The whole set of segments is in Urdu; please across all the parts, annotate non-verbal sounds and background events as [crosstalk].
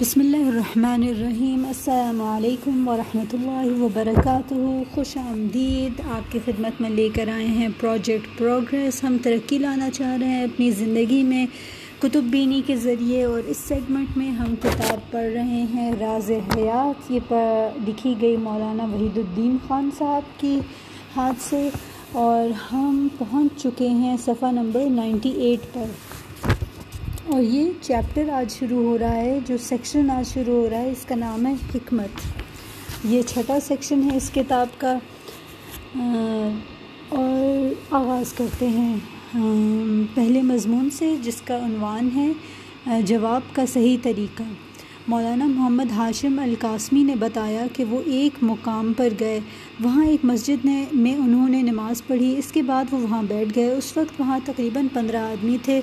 بسم اللہ الرحمن الرحیم۔ السلام علیکم ورحمۃ اللہ وبرکاتہ۔ خوش آمدید۔ آپ کی خدمت میں لے کر آئے ہیں پروجیکٹ پروگریس ہم ترقی لانا چاہ رہے ہیں اپنی زندگی میں کتب بینی کے ذریعے اور اس سیگمنٹ میں ہم کتاب پڑھ رہے ہیں راز حیات۔ یہ لکھی گئی مولانا وحید الدین خان صاحب کی ہاتھ سے۔ اور ہم پہنچ چکے ہیں صفحہ نمبر نائنٹی ایٹ پر۔ اور یہ چیپٹر آج شروع ہو رہا ہے، جو سیکشن آج شروع ہو رہا ہے، اس کا نام ہے حکمت۔ یہ چھٹا سیکشن ہے اس کتاب کا۔ اور آغاز کرتے ہیں۔ پہلے مضمون سے جس کا عنوان ہے جواب کا صحیح طریقہ۔ مولانا محمد ہاشم القاسمی نے بتایا کہ وہ ایک مقام پر گئے۔ وہاں ایک مسجد نے، میں انہوں نے نماز پڑھی۔ اس کے بعد وہ وہاں بیٹھ گئے۔ اس وقت وہاں تقریباً پندرہ آدمی تھے۔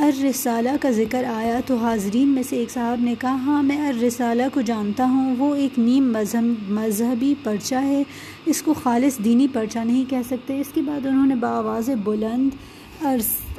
الرسالہ کا ذکر آیا تو حاضرین میں سے ایک صاحب نے کہا ہاں میں الرسالہ کو جانتا ہوں، وہ ایک نیم مذہب، مذہبی پرچہ ہے۔ اس کو خالص دینی پرچہ نہیں کہہ سکتے۔ اس کے بعد انہوں نے بآواز بلند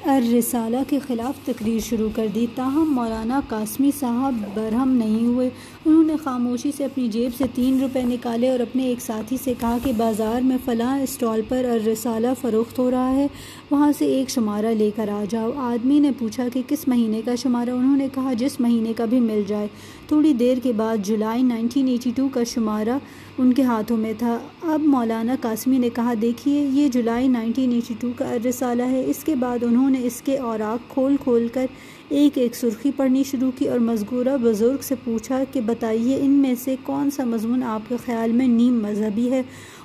الرسالہ کے خلاف تقریر شروع کر دی۔ تاہم، مولانا قاسمی صاحب برہم نہیں ہوئے۔ انہوں نے خاموشی سے اپنی جیب سے تین روپے نکالے اور اپنے ایک ساتھی سے کہا کہ بازار میں فلاں اسٹال پر الرسالہ فروخت ہو رہا ہے، وہاں سے ایک شمارہ لے کر آ جاؤ۔ آدمی نے پوچھا کہ کس مہینے کا شمارہ؟ انہوں نے کہا جس مہینے کا بھی مل جائے۔ تھوڑی دیر کے بعد جولائی نائنٹین ایٹی ٹو کا شمارہ ان کے ہاتھوں میں تھا۔ اب مولانا قاسمی نے کہا، دیکھیے، یہ جولائی نائنٹین ایٹی ٹو کا رسالہ ہے۔ اس کے بعد انہوں نے اس کے اوراق کھول کھول کر ایک ایک سرخی پڑھنی شروع کی اور مذکورہ بزرگ سے پوچھا کہ بتائیے ان میں سے کون سا مضمون آپ کے خیال میں نیم مذہبی ہے؟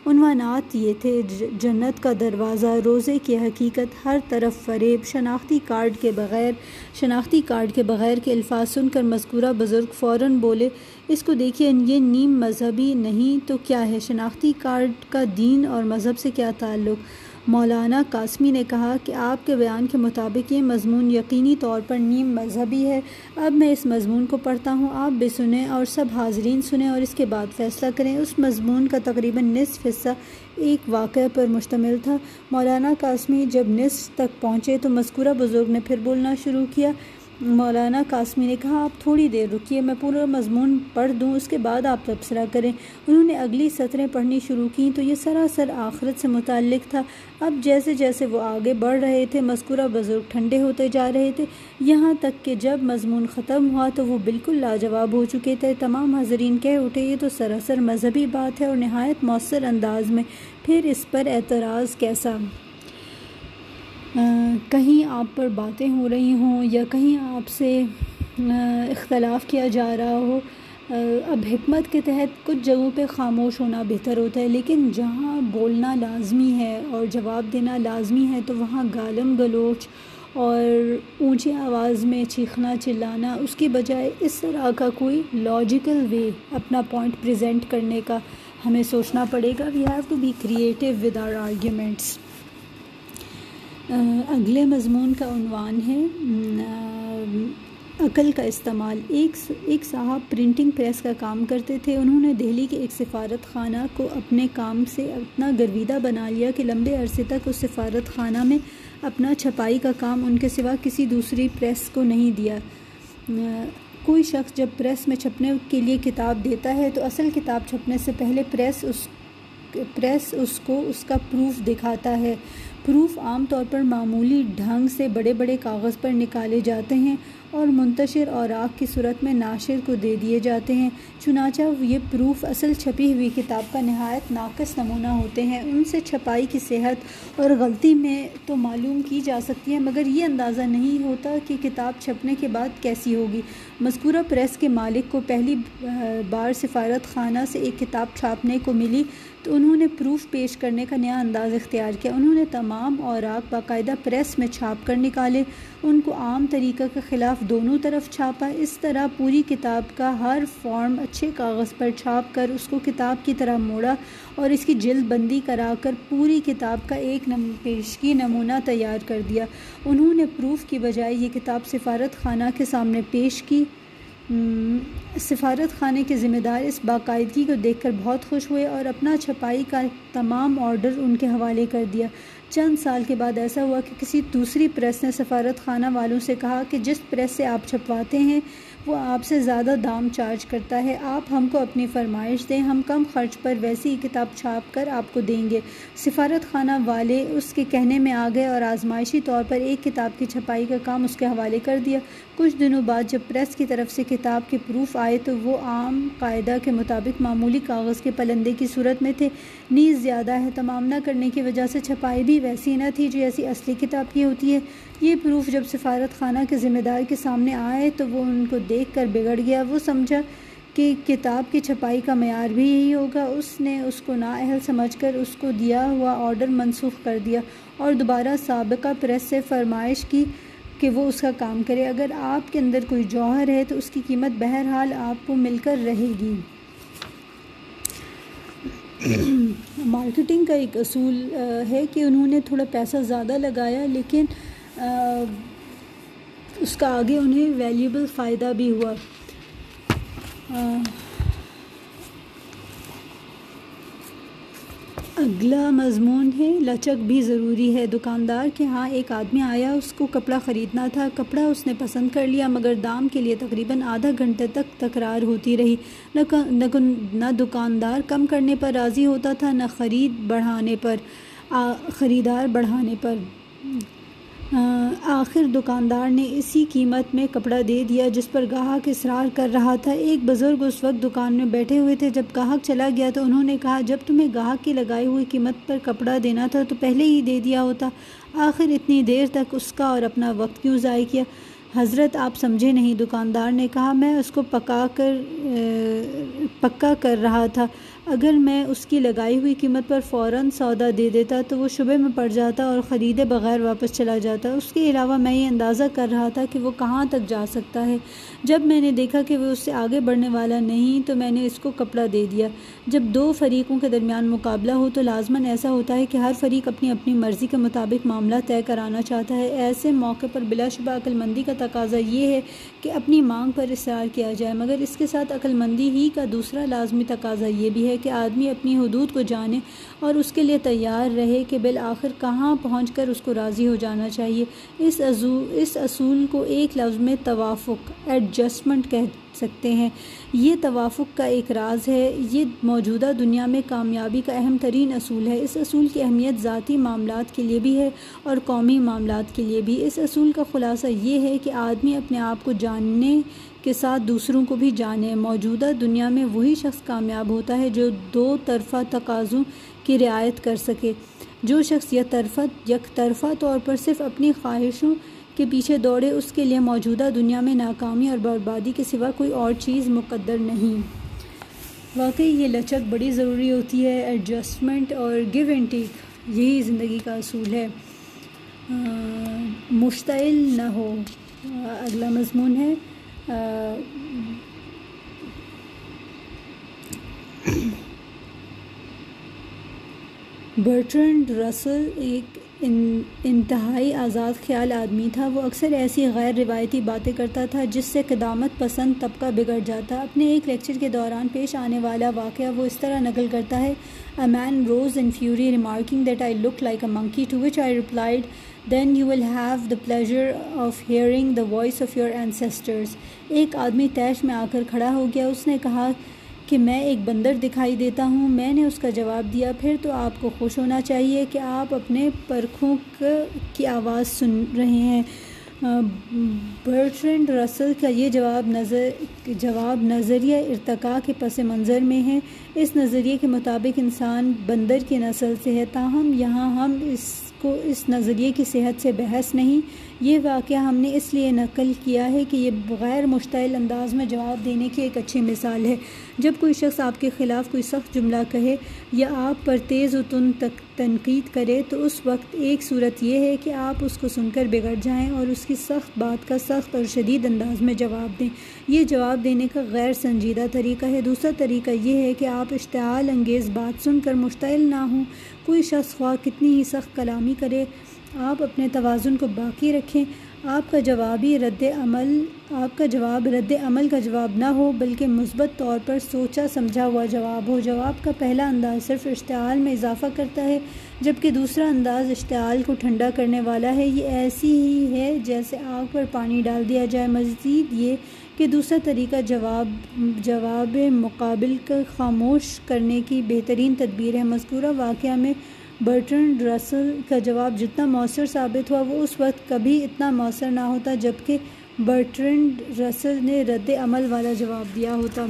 عنوانات یہ تھے جنت کا دروازہ، روزے کی حقیقت، ہر طرف فریب، شناختی کارڈ کے بغیر، شناختی کارڈ کے بغیر کے الفاظ سن کر مذکورہ بزرگ فوراً بولے، اس کو دیکھیے، یہ نیم مذہبی نہیں تو کیا ہے؟ شناختی کارڈ کا دین اور مذہب سے کیا تعلق؟ مولانا قاسمی نے کہا کہ آپ کے بیان کے مطابق یہ مضمون یقینی طور پر نیم مذہبی ہے۔ اب میں اس مضمون کو پڑھتا ہوں۔ آپ بھی سنیں اور سب حاضرین سنیں اور اس کے بعد فیصلہ کریں۔ اس مضمون کا تقریباً نصف حصہ ایک واقعہ پر مشتمل تھا۔ مولانا قاسمی جب نصف تک پہنچے تو مذکورہ بزرگ نے پھر بولنا شروع کیا۔ مولانا قاسمی نے کہا، آپ تھوڑی دیر رکیے، میں پورا مضمون پڑھ دوں، اس کے بعد آپ تبصرہ کریں۔ انہوں نے اگلی سطریں پڑھنی شروع کیں تو یہ سراسر آخرت سے متعلق تھا۔ اب جیسے جیسے وہ آگے بڑھ رہے تھے، مذکورہ بزرگ ٹھنڈے ہوتے جا رہے تھے۔ یہاں تک کہ جب مضمون ختم ہوا تو وہ بالکل لاجواب ہو چکے تھے۔ تمام حاضرین کہہ اٹھے، یہ تو سراسر مذہبی بات ہے اور نہایت مؤثر انداز میں۔ پھر اس پر اعتراض کیسا؟ کہیں آپ پر باتیں ہو رہی ہوں یا کہیں آپ سے اختلاف کیا جا رہا ہو اب حکمت کے تحت کچھ جگہوں پہ خاموش ہونا بہتر ہوتا ہے، لیکن جہاں بولنا لازمی ہے اور جواب دینا لازمی ہے، تو وہاں گالم گلوچ اور اونچی آواز میں چیخنا، چلانا، اس کی بجائے اس طرح کا کوئی لاجیکل وے اپنا پوائنٹ پریزنٹ کرنے کا ہمیں سوچنا پڑے گا۔ We have to be creative with our arguments اگلے مضمون کا عنوان ہے عقل کا استعمال۔ ایک ایک صاحب پرنٹنگ پریس کا کام کرتے تھے۔ انہوں نے دہلی کے ایک سفارت خانہ کو اپنے کام سے اتنا گرویدہ بنا لیا کہ لمبے عرصے تک اس سفارت خانہ میں اپنا چھپائی کا کام ان کے سوا کسی دوسری پریس کو نہیں دیا۔ کوئی شخص جب پریس میں چھپنے کے لیے کتاب دیتا ہے تو اصل کتاب چھپنے سے پہلے پریس اس پریس اس کو، اس کا پروف دکھاتا ہے۔ پروف عام طور پر معمولی ڈھنگ سے بڑے بڑے کاغذ پر نکالے جاتے ہیں اور منتشر اور آگ کی صورت میں ناشر کو دے دیے جاتے ہیں۔ چنانچہ یہ پروف اصل چھپی ہوئی کتاب کا نہایت ناقص نمونہ ہوتے ہیں۔ ان سے چھپائی کی صحت اور غلطی میں تو معلوم کی جا سکتی ہے، مگر یہ اندازہ نہیں ہوتا کہ کتاب چھپنے کے بعد کیسی ہوگی۔ مذکورہ پریس کے مالک کو پہلی بار سفارت خانہ سے ایک کتاب چھاپنے کو ملی۔ تو انہوں نے پروف پیش کرنے کا نیا انداز اختیار کیا۔ انہوں نے تمام اوراق باقاعدہ پریس میں چھاپ کر نکالے۔ ان کو عام طریقہ کے خلاف دونوں طرف چھاپا۔ اس طرح پوری کتاب کا ہر فارم اچھے کاغذ پر چھاپ کر اس کو کتاب کی طرح موڑا اور اس کی جلد بندی کرا کر پوری کتاب کا ایک پیشگی نمونہ تیار کر دیا۔ انہوں نے پروف کی بجائے یہ کتاب سفارت خانہ کے سامنے پیش کی۔ سفارت خانے کے ذمہ دار اس باقاعدگی کو دیکھ کر بہت خوش ہوئے اور اپنا چھپائی کا تمام آرڈر ان کے حوالے کر دیا۔ چند سال کے بعد ایسا ہوا کہ کسی دوسری پریس نے سفارت خانہ والوں سے کہا کہ جس پریس سے آپ چھپواتے ہیں وہ آپ سے زیادہ دام چارج کرتا ہے۔ آپ ہم کو اپنی فرمائش دیں، ہم کم خرچ پر ویسی کتاب چھاپ کر آپ کو دیں گے۔ سفارت خانہ والے اس کے کہنے میں آ گئے اور آزمائشی طور پر ایک کتاب کی چھپائی کا کام اس کے حوالے کر دیا۔ کچھ دنوں بعد جب پریس کی طرف سے کتاب کے پروف آئے تو وہ عام قاعدہ کے مطابق معمولی کاغذ کے پلندے کی صورت میں تھے۔ نیز زیادہ ہے تمام نہ کرنے کی وجہ سے چھپائی بھی ویسی نہ تھی جو ایسی اصلی کتاب کی ہوتی ہے۔ یہ پروف جب سفارت خانہ کے ذمہ دار کے سامنے آئے تو وہ ان کو دیکھ کر بگڑ گیا۔ وہ سمجھا کہ کتاب کی چھپائی کا معیار بھی یہی ہوگا۔ اس نے اس کو نااہل سمجھ کر اس کو دیا ہوا آرڈر منسوخ کر دیا اور دوبارہ سابقہ پریس سے فرمائش کی کہ وہ اس کا کام کرے۔ اگر آپ کے اندر کوئی جوہر ہے تو اس کی قیمت بہرحال آپ کو مل کر رہے گی۔ [clears throat] مارکیٹنگ کا ایک اصول ہے کہ انہوں نے تھوڑا پیسہ زیادہ لگایا، لیکن اس کا آگے انہیں ویلیوبل فائدہ بھی ہوا۔ اگلا مضمون ہے، لچک بھی ضروری ہے۔ دکاندار کے ہاں ایک آدمی آیا، اس کو کپڑا خریدنا تھا۔ کپڑا اس نے پسند کر لیا، مگر دام کے لیے تقریباً آدھا گھنٹے تک تکرار ہوتی رہی۔ نہ دکاندار کم کرنے پر راضی ہوتا تھا، نہ خرید بڑھانے پر خریدار بڑھانے پر۔ آخر دکاندار نے اسی قیمت میں کپڑا دے دیا جس پر گاہک اصرار کر رہا تھا۔ ایک بزرگ اس وقت دکان میں بیٹھے ہوئے تھے۔ جب گاہک چلا گیا تو انہوں نے کہا، جب تمہیں گاہک کی لگائی ہوئی قیمت پر کپڑا دینا تھا تو پہلے ہی دے دیا ہوتا۔ آخر اتنی دیر تک اس کا اور اپنا وقت کیوں ضائع کیا؟ حضرت، آپ سمجھے نہیں۔ دکاندار نے کہا، میں اس کو پکا کر پکا کر رہا تھا۔ اگر میں اس کی لگائی ہوئی قیمت پر فوراً سودا دے دیتا تو وہ شبے میں پڑ جاتا اور خریدے بغیر واپس چلا جاتا۔ اس کے علاوہ میں یہ اندازہ کر رہا تھا کہ وہ کہاں تک جا سکتا ہے۔ جب میں نے دیکھا کہ وہ اس سے آگے بڑھنے والا نہیں تو میں نے اس کو کپڑا دے دیا۔ جب دو فریقوں کے درمیان مقابلہ ہو تو لازماً ایسا ہوتا ہے کہ ہر فریق اپنی اپنی مرضی کے مطابق معاملہ طے کرانا چاہتا ہے۔ ایسے موقع پر بلا شبہ عقلمندی کا تقاضا یہ ہے کہ اپنی مانگ پر اصرار کیا جائے، مگر اس کے ساتھ عقلمندی ہی کا دوسرا لازمی تقاضا یہ بھی ہے کہ آدمی اپنی حدود کو جانے اور اس کے لیے تیار رہے کہ بالآخر کہاں پہنچ کر اس کو راضی ہو جانا چاہیے۔ اس اس اصول کو ایک لفظ میں توافق ایڈجسٹمنٹ کہہ سکتے ہیں۔ یہ توافق کا ایک راز ہے۔ یہ موجودہ دنیا میں کامیابی کا اہم ترین اصول ہے۔ اس اصول کی اہمیت ذاتی معاملات کے لیے بھی ہے اور قومی معاملات کے لیے بھی۔ اس اصول کا خلاصہ یہ ہے کہ آدمی اپنے آپ کو جاننے کے ساتھ دوسروں کو بھی جانے۔ موجودہ دنیا میں وہی شخص کامیاب ہوتا ہے جو دو طرفہ تقاضوں کی رعایت کر سکے۔ جو شخص یک طرفہ یک طرفہ طور پر صرف اپنی خواہشوں کے پیچھے دوڑے، اس کے لیے موجودہ دنیا میں ناکامی اور بربادی کے سوا کوئی اور چیز مقدر نہیں۔ واقعی یہ لچک بڑی ضروری ہوتی ہے ایڈجسٹمنٹ اور گیو اینڈ ٹیک یہی زندگی کا اصول ہے۔ مشتعل نہ ہو۔ اگلا مضمون ہے۔ برٹرنڈ رسل ایک انتہائی آزاد خیال آدمی تھا۔ وہ اکثر ایسی غیر روایتی باتیں کرتا تھا جس سے قدامت پسند طبقہ بگڑ جاتا۔ اپنے ایک لیکچر کے دوران پیش آنے والا واقعہ وہ اس طرح نقل کرتا ہے۔ A man rose in fury remarking that I look like a monkey to which I replied then you will have the pleasure of hearing the voice of your ancestors ایک آدمی تیش میں آ کر کھڑا ہو گیا۔ اس نے کہا کہ میں ایک بندر دکھائی دیتا ہوں، میں نے اس کا جواب دیا، پھر تو آپ کو خوش ہونا چاہیے کہ آپ اپنے پرکھوں کی آواز سن رہے ہیں۔ برٹرنڈ رسل کا یہ جواب نظر جواب نظریہ ارتقاء کے پس منظر میں ہے۔ اس نظریے کے مطابق انسان بندر کی نسل سے ہے، تاہم، یہاں ہم اس کو اس نظریے کی صحت سے بحث نہیں۔ یہ واقعہ ہم نے اس لیے نقل کیا ہے کہ یہ بغیر مشتعل انداز میں جواب دینے کی ایک اچھی مثال ہے۔ جب کوئی شخص آپ کے خلاف کوئی سخت جملہ کہے یا آپ پر تیز و تن تک تنقید کرے تو اس وقت ایک صورت یہ ہے کہ آپ اس کو سن کر بگڑ جائیں اور اس کی سخت بات کا سخت اور شدید انداز میں جواب دیں۔ یہ جواب دینے کا غیر سنجیدہ طریقہ ہے۔ دوسرا طریقہ یہ ہے کہ آپ اشتعال انگیز بات سن کر مشتعل نہ ہوں۔ کوئی شخص خواہ کتنی ہی سخت کلامی کرے، آپ اپنے توازن کو باقی رکھیں۔ آپ کا جوابی رد عمل، آپ کا جواب رد عمل کا جواب نہ ہو، بلکہ مثبت طور پر سوچا، سمجھا ہوا جواب ہو۔ جواب کا پہلا انداز صرف اشتعال میں اضافہ کرتا ہے، جبکہ دوسرا انداز اشتعال کو ٹھنڈا کرنے والا ہے۔ یہ ایسی ہی ہے جیسے آگ پر پانی ڈال دیا جائے۔ مزید یہ کہ دوسرا طریقہ جواب جواب مقابل کا خاموش کرنے کی بہترین تدبیر ہے۔ مذکورہ واقعہ میں برٹرنڈ رسل کا جواب جتنا مؤثر ثابت ہوا، وہ اس وقت کبھی اتنا مؤثر نہ ہوتا جبکہ برٹرنڈ رسل نے رد عمل والا جواب دیا ہوتا۔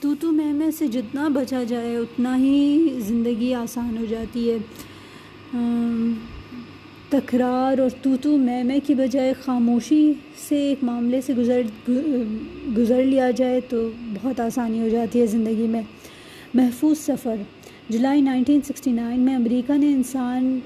تو تو میں میں سے جتنا بچا جائے، اتنا ہی زندگی آسان ہو جاتی ہے۔ تکرار اور تو تو میں میں کی بجائے خاموشی سے ایک معاملے سے گزر گزر لیا جائے تو بہت آسانی ہو جاتی ہے زندگی میں محفوظ سفر۔ جولائی نائنٹین سکسٹی نائن میں امریکہ نے انسان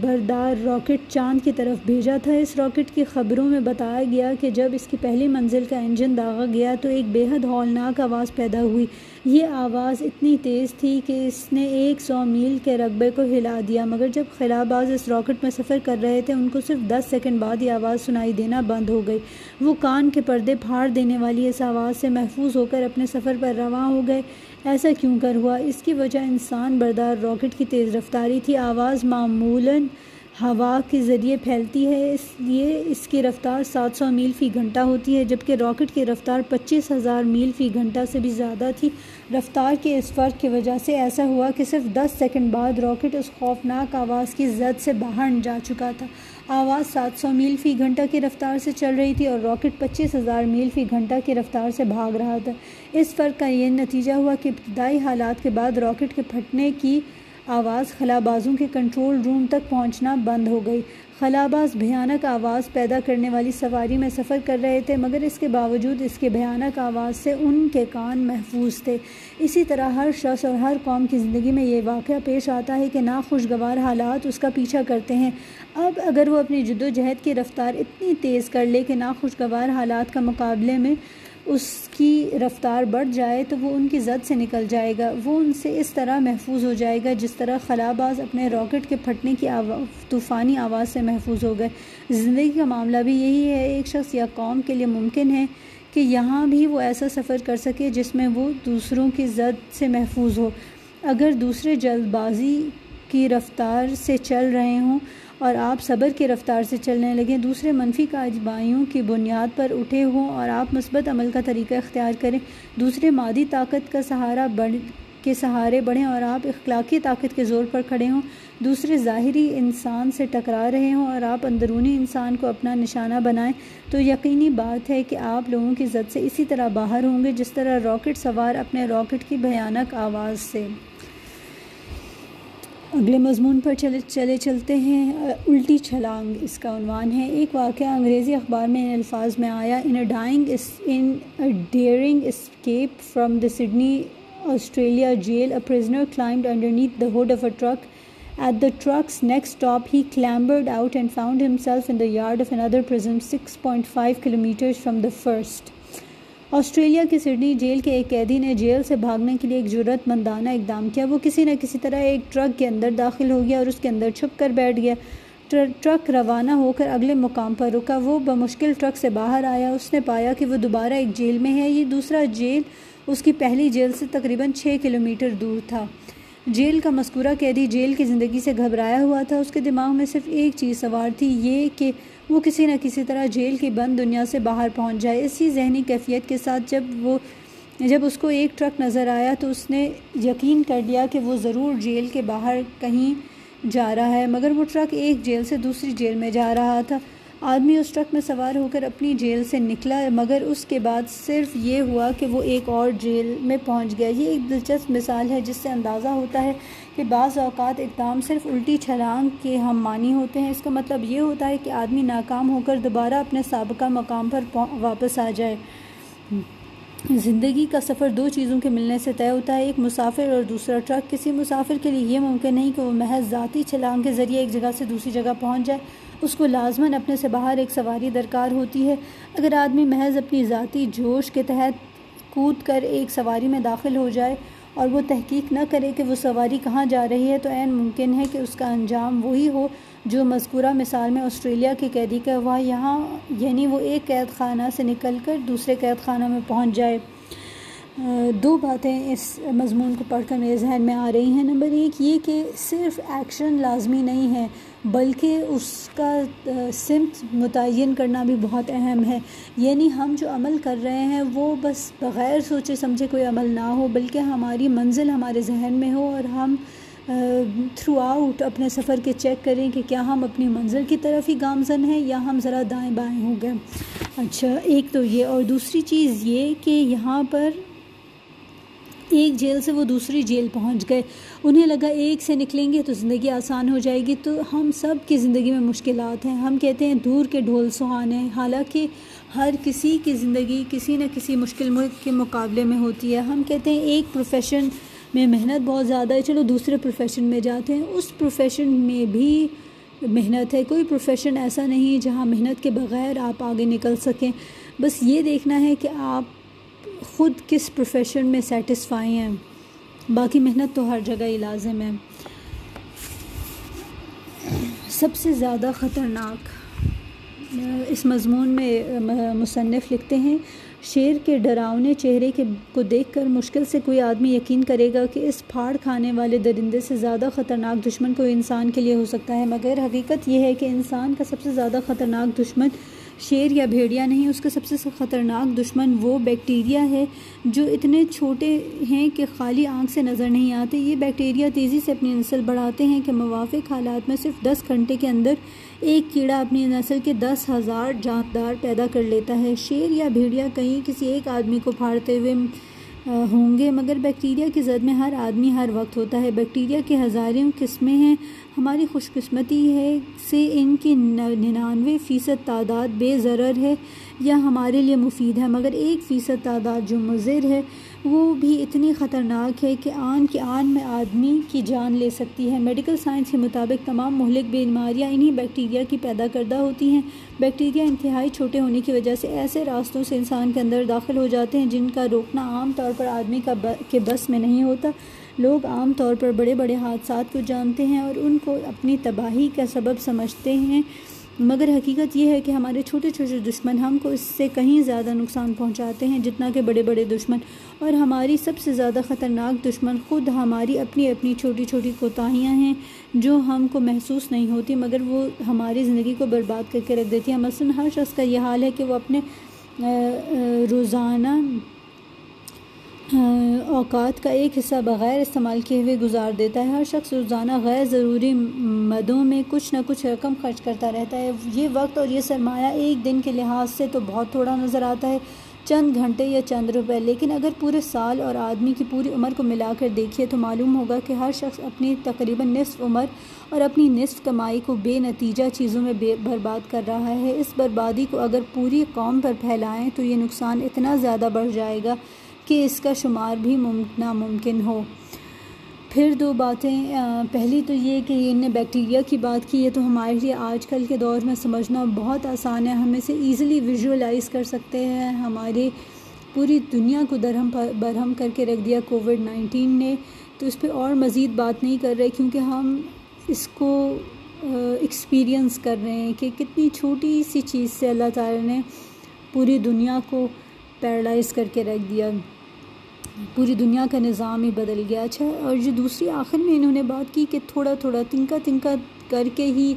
بردار راکٹ چاند کی طرف بھیجا تھا۔ اس راکٹ کی خبروں میں بتایا گیا کہ جب اس کی پہلی منزل کا انجن داغا گیا تو ایک بے حد ہولناک آواز پیدا ہوئی۔ یہ آواز اتنی تیز تھی کہ اس نے ایک سو میل کے رقبے کو ہلا دیا، مگر جب خلاباز اس راکٹ میں سفر کر رہے تھے، ان کو صرف دس سیکنڈ بعد یہ آواز سنائی دینا بند ہو گئی۔ وہ کان کے پردے پھاڑ دینے والی اس آواز سے محفوظ ہو کر اپنے سفر پر رواں ہو گئے۔ ایسا کیوں کر ہوا؟ اس کی وجہ انسان بردار راکٹ کی تیز رفتاری تھی۔ آواز معمولاً ہوا کے ذریعے پھیلتی ہے، اس لیے اس کی رفتار سات سو میل فی گھنٹہ ہوتی ہے، جبکہ راکٹ کی رفتار پچیس ہزار میل فی گھنٹہ سے بھی زیادہ تھی۔ رفتار کے اس فرق کی وجہ سے ایسا ہوا کہ صرف دس سیکنڈ بعد راکٹ اس خوفناک آواز کی زد سے باہر جا چکا تھا۔ آواز سات سو میل فی گھنٹہ کی رفتار سے چل رہی تھی اور راکٹ پچیس ہزار میل فی گھنٹہ کی رفتار سے بھاگ رہا تھا۔ اس فرق کا یہ نتیجہ ہوا کہ ابتدائی حالات کے بعد راکٹ کے پھٹنے کی آواز خلابازوں کے کنٹرول روم تک پہنچنا بند ہو گئی۔ خلاباز بھیانک آواز پیدا کرنے والی سواری میں سفر کر رہے تھے، مگر اس کے باوجود اس کے بھیانک آواز سے ان کے کان محفوظ تھے۔ اسی طرح ہر شخص اور ہر قوم کی زندگی میں یہ واقعہ پیش آتا ہے کہ ناخوشگوار حالات اس کا پیچھا کرتے ہیں۔ اب اگر وہ اپنی جد و جہد کی رفتار اتنی تیز کر لے کہ ناخوشگوار حالات کا مقابلے میں اس کی رفتار بڑھ جائے تو وہ ان کی زد سے نکل جائے گا۔ وہ ان سے اس طرح محفوظ ہو جائے گا جس طرح خلاباز اپنے راکٹ کے پھٹنے کی آواز طوفانی آواز سے محفوظ ہو گئے۔ زندگی کا معاملہ بھی یہی ہے۔ ایک شخص یا قوم کے لیے ممکن ہے کہ یہاں بھی وہ ایسا سفر کر سکے جس میں وہ دوسروں کی زد سے محفوظ ہو۔ اگر دوسرے جلد بازی کی رفتار سے چل رہے ہوں اور آپ صبر کی رفتار سے چلنے لگیں۔ دوسرے منفی کاجبائیوں کی بنیاد پر اٹھے ہوں اور آپ مثبت عمل کا طریقہ اختیار کریں۔ دوسرے مادی طاقت کا سہارا بڑھ، کے سہارے بڑھیں اور آپ اخلاقی طاقت کے زور پر کھڑے ہوں۔ دوسرے ظاہری انسان سے ٹکرا رہے ہوں اور آپ اندرونی انسان کو اپنا نشانہ بنائیں۔ تو یقینی بات ہے کہ آپ لوگوں کی زد سے اسی طرح باہر ہوں گے، جس طرح راکٹ سوار اپنے راکٹ کی بھیانک آواز سے۔ اگلے مضمون پر چلے چلے چلتے ہیں۔ الٹی چھلانگ اس کا عنوان ہے۔ ایک واقعہ انگریزی اخبار میں ان الفاظ میں آیا in a dying in daring escape from the Sydney Australia jail a prisoner climbed underneath the hood of a truck at the truck's next stop he clambered out and found himself in the yard of another prison six point five kilometres from the first Australia کی سڈنی جیل کے ایک قیدی نے جیل سے بھاگنے کے لیے ایک جرت مندانہ اقدام کیا۔ وہ کسی نہ کسی طرح ایک ٹرک کے اندر داخل ہو گیا اور اس کے اندر چھپ کر بیٹھ گیا۔ ٹرک روانہ ہو کر اگلے مقام پر رکا۔ وہ بمشکل ٹرک سے باہر آیا۔ اس نے پایا کہ وہ دوبارہ ایک جیل میں ہے۔ یہ دوسرا جیل اس کی پہلی جیل سے تقریباً چھ کلومیٹر دور تھا۔ جیل کا مذکورہ قیدی جیل کی زندگی سے گھبرایا ہوا تھا۔ اس کے دماغ میں صرف ایک چیز سوار تھی، یہ کہ وہ کسی نہ کسی طرح جیل کی بند دنیا سے باہر پہنچ جائے۔ اسی ذہنی کیفیت کے ساتھ جب وہ، جب اس کو ایک ٹرک نظر آیا تو اس نے یقین کر لیا کہ وہ ضرور جیل کے باہر کہیں جا رہا ہے، مگر وہ ٹرک ایک جیل سے دوسری جیل میں جا رہا تھا۔ آدمی اس ٹرک میں سوار ہو کر اپنی جیل سے نکلا، مگر اس کے بعد صرف یہ ہوا کہ وہ ایک اور جیل میں پہنچ گیا۔ یہ ایک دلچسپ مثال ہے جس سے اندازہ ہوتا ہے کہ بعض اوقات اقدام صرف الٹی چھلانگ کے ہم مانی ہوتے ہیں۔ اس کا مطلب یہ ہوتا ہے کہ آدمی ناکام ہو کر دوبارہ اپنے سابقہ مقام پر واپس آ جائے۔ زندگی کا سفر دو چیزوں کے ملنے سے طے ہوتا ہے، ایک مسافر اور دوسرا ٹرک۔ کسی مسافر کے لیے یہ ممکن نہیں کہ وہ محض ذاتی چھلانگ کے ذریعے ایک جگہ سے دوسری جگہ پہنچ جائے۔ اس کو لازماً اپنے سے باہر ایک سواری درکار ہوتی ہے۔ اگر آدمی محض اپنی ذاتی جوش کے تحت کود کر ایک سواری میں داخل ہو جائے اور وہ تحقیق نہ کرے کہ وہ سواری کہاں جا رہی ہے، تو عین ممکن ہے کہ اس کا انجام وہی ہو جو مذکورہ مثال میں آسٹریلیا کے قیدی کا ہوا۔ یہاں یعنی وہ ایک قید خانہ سے نکل کر دوسرے قید خانہ میں پہنچ جائے۔ دو باتیں اس مضمون کو پڑھ کر میرے ذہن میں آ رہی ہیں۔ نمبر ایک یہ کہ صرف ایکشن لازمی نہیں ہے۔ بلکہ اس کا سمت متعین کرنا بھی بہت اہم ہے۔ یعنی ہم جو عمل کر رہے ہیں، وہ بس بغیر سوچے سمجھے کوئی عمل نہ ہو، بلکہ ہماری منزل ہمارے ذہن میں ہو اور ہم تھرو آؤٹ اپنے سفر کے چیک کریں کہ کیا ہم اپنی منزل کی طرف ہی گامزن ہیں یا ہم ذرا دائیں بائیں ہو گئے۔ اچھا ایک تو یہ اور دوسری چیز یہ کہ یہاں پر ایک جیل سے وہ دوسری جیل پہنچ گئے۔ انہیں لگا ایک سے نکلیں گے تو زندگی آسان ہو جائے گی۔ تو ہم سب کی زندگی میں مشکلات ہیں۔ ہم کہتے ہیں دور کے ڈھول سہانے حالانکہ ہر کسی کی زندگی کسی نہ کسی مشکل کے مقابلے میں ہوتی ہے۔ ہم کہتے ہیں ایک پروفیشن میں محنت بہت زیادہ ہے۔ چلو دوسرے پروفیشن میں جاتے ہیں۔ اس پروفیشن میں بھی محنت ہے۔ کوئی پروفیشن ایسا نہیں جہاں محنت کے بغیر آپ آگے نکل سکیں۔ بس یہ دیکھنا ہے کہ آپ خود کس پروفیشن میں سیٹسفائی ہیں؟ باقی محنت تو ہر جگہ ہی لازم ہے۔ سب سے زیادہ خطرناک، اس مضمون میں، مصنف لکھتے ہیں، شیر کے ڈراؤنے چہرے کے، کو دیکھ کر مشکل سے کوئی آدمی یقین کرے گا کہ اس پھاڑ کھانے والے درندے سے زیادہ خطرناک دشمن کوئی انسان کے لیے ہو سکتا ہے۔ مگر حقیقت یہ ہے کہ انسان کا سب سے زیادہ خطرناک دشمن شیر یا بھیڑیا نہیں، اس کا سب سے خطرناک دشمن وہ بیکٹیریا ہے جو اتنے چھوٹے ہیں کہ خالی آنکھ سے نظر نہیں آتے۔ یہ بیکٹیریا تیزی سے اپنی نسل بڑھاتے ہیں کہ موافق حالات میں صرف دس گھنٹے کے اندر ایک کیڑا اپنی نسل کے دس ہزار جاندار پیدا کر لیتا ہے۔ شیر یا بھیڑیا کہیں کسی ایک آدمی کو پھاڑتے ہوئے ہوں گے، مگر بیکٹیریا کی زد میں ہر آدمی ہر وقت ہوتا ہے۔ بیکٹیریا کے ہزاروں قسمیں ہیں۔ ہماری خوش قسمتی ہے سے ان کی ننانوے فیصد تعداد بے ضرر ہے یا ہمارے لیے مفید ہے، مگر ایک فیصد تعداد جو مضر ہے، وہ بھی اتنی خطرناک ہے کہ آن کے آن میں آدمی کی جان لے سکتی ہے۔ میڈیکل سائنس کے مطابق تمام مہلک بیماریاں انہی بیکٹیریا کی پیدا کردہ ہوتی ہیں۔ بیکٹیریا انتہائی چھوٹے ہونے کی وجہ سے ایسے راستوں سے انسان کے اندر داخل ہو جاتے ہیں جن کا روکنا عام طور پر آدمی کا کے بس میں نہیں ہوتا۔ لوگ عام طور پر بڑے بڑے حادثات کو جانتے ہیں اور ان کو اپنی تباہی کا سبب سمجھتے ہیں۔ مگر حقیقت یہ ہے کہ ہمارے چھوٹے چھوٹے دشمن ہم کو اس سے کہیں زیادہ نقصان پہنچاتے ہیں جتنا کہ بڑے بڑے دشمن۔ اور ہماری سب سے زیادہ خطرناک دشمن خود ہماری اپنی اپنی چھوٹی چھوٹی کوتاہیاں ہیں جو ہم کو محسوس نہیں ہوتی، مگر وہ ہماری زندگی کو برباد کر کے رکھ دیتی ہیں۔ مثلاً ہر شخص کا یہ حال ہے کہ وہ اپنے روزانہ اوقات کا ایک حصہ بغیر استعمال کیے ہوئے گزار دیتا ہے، ہر شخص روزانہ غیر ضروری مدوں میں کچھ نہ کچھ رقم خرچ کرتا رہتا ہے۔ یہ وقت اور یہ سرمایہ ایک دن کے لحاظ سے تو بہت تھوڑا نظر آتا ہے، چند گھنٹے یا چند روپے۔ لیکن اگر پورے سال اور آدمی کی پوری عمر کو ملا کر دیکھیے تو معلوم ہوگا کہ ہر شخص اپنی تقریباً نصف عمر اور اپنی نصف کمائی کو بے نتیجہ چیزوں میں بے برباد کر رہا ہے۔ اس بربادی کو اگر پوری قوم پر پھیلائیں تو یہ نقصان اتنا زیادہ بڑھ جائے گا کہ اس کا شمار بھی ناممکن ہو۔ پھر دو باتیں پہلی تو یہ کہ ان نے بیکٹیریا کی بات کی ہے تو ہمارے لیے آج کل کے دور میں سمجھنا بہت آسان ہے۔ ہم اسے ایزیلی ویژولائز کر سکتے ہیں۔ ہمارے پوری دنیا کو درہم برہم کر کے رکھ دیا کووڈ نائنٹین نے۔ تو اس پہ اور مزید بات نہیں کر رہے کیونکہ ہم اس کو ایکسپیرینس کر رہے ہیں کہ کتنی چھوٹی سی چیز سے اللہ تعالی نے پوری دنیا کو پیرالائز کر کے رکھ دیا۔ پوری دنیا کا نظام ہی بدل گیا اچھا اور جو دوسری آخر میں انہوں نے بات کی کہ تھوڑا تھوڑا تنکا تنکا کر کے ہی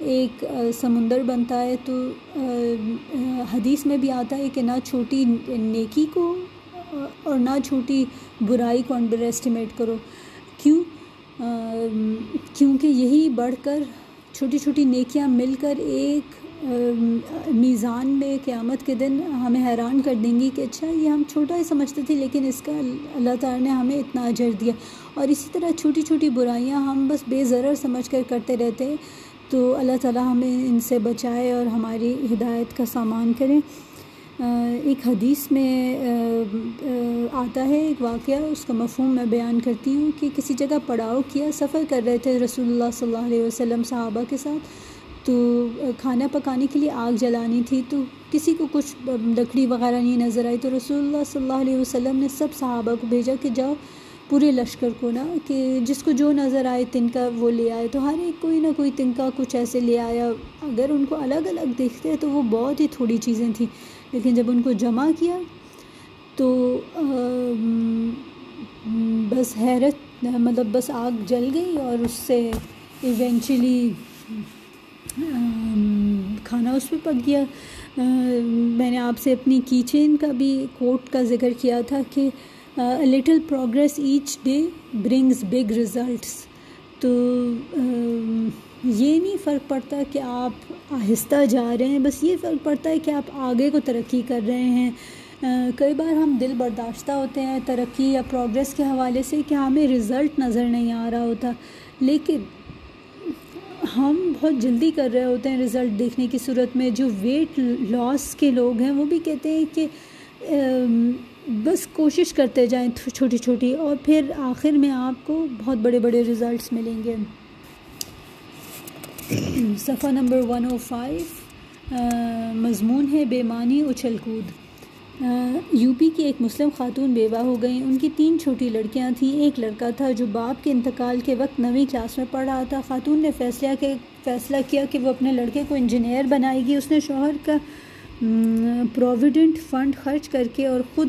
ایک سمندر بنتا ہے، تو حدیث میں بھی آتا ہے کہ نہ چھوٹی نیکی کو، اور نہ چھوٹی برائی کو انڈر ایسٹیمیٹ کرو۔ کیوں؟ کیونکہ یہی بڑھ کر چھوٹی چھوٹی نیکیاں مل کر ایک میزان میں قیامت کے دن ہمیں حیران کر دیں گی کہ اچھا یہ ہم چھوٹا ہی سمجھتے تھے، لیکن اس کا اللہ تعالیٰ نے ہمیں اتنا اجر دیا۔ اور اسی طرح چھوٹی چھوٹی برائیاں ہم بس بے ضرر سمجھ کر کرتے رہتے تو اللہ تعالیٰ ہمیں ان سے بچائے اور ہماری ہدایت کا سامان کریں ایک حدیث میں آتا ہے ایک واقعہ، اس کا مفہوم میں بیان کرتی ہوں کہ کسی جگہ پڑاؤ کیا، سفر کر رہے تھے رسول اللہ صلی اللہ علیہ وسلم صحابہ کے ساتھ۔ تو کھانا پکانے کے لیے آگ جلانی تھی تو کسی کو کچھ لکڑی وغیرہ نہیں نظر آئی تو رسول اللہ صلی اللہ علیہ وسلم نے سب صحابہ کو بھیجا کہ جاؤ پورے لشکر کو نا کہ جس کو جو نظر آئے تنکا وہ لے آئے تو ہر ایک کوئی نہ کوئی تنکا کچھ ایسے لے آیا اگر ان کو الگ الگ دیکھتے تو وہ بہت ہی تھوڑی چیزیں تھیں لیکن جب ان کو جمع کیا تو بس حیرت مطلب بس آگ جل گئی اور اس سے ایونچولی کھانا اس پہ پک گیا۔ میں نے آپ سے اپنی کیچین کا بھی کوٹ کا ذکر کیا تھا کہ little progress each day brings big results تو یہ نہیں فرق پڑتا کہ آپ آہستہ جا رہے ہیں، بس یہ فرق پڑتا ہے کہ آپ آگے کو ترقی کر رہے ہیں۔ کئی بار ہم دل برداشتہ ہوتے ہیں ترقی یا پروگریس کے حوالے سے کہ ہمیں رزلٹ نظر نہیں آ رہا ہوتا، لیکن ہم بہت جلدی کر رہے ہوتے ہیں رزلٹ دیکھنے کی صورت میں۔ جو ویٹ لاس کے لوگ ہیں وہ بھی کہتے ہیں کہ بس کوشش کرتے جائیں چھوٹی چھوٹی اور پھر آخر میں آپ کو بہت بڑے بڑے رزلٹس ملیں گے۔ صفحہ نمبر ون او فائیو مضمون ہے، بے معنی اچھل کود۔ یو پی کی ایک مسلم خاتون بیوہ ہو گئیں۔ ان کی تین چھوٹی لڑکیاں تھیں۔ ایک لڑکا تھا جو باپ کے انتقال کے وقت نویں کلاس میں پڑھ رہا تھا۔ خاتون نے فیصلہ کہ فیصلہ کیا کہ وہ اپنے لڑکے کو انجینئر بنائے گی۔ اس نے شوہر کا پروویڈنٹ فنڈ خرچ کر کے اور خود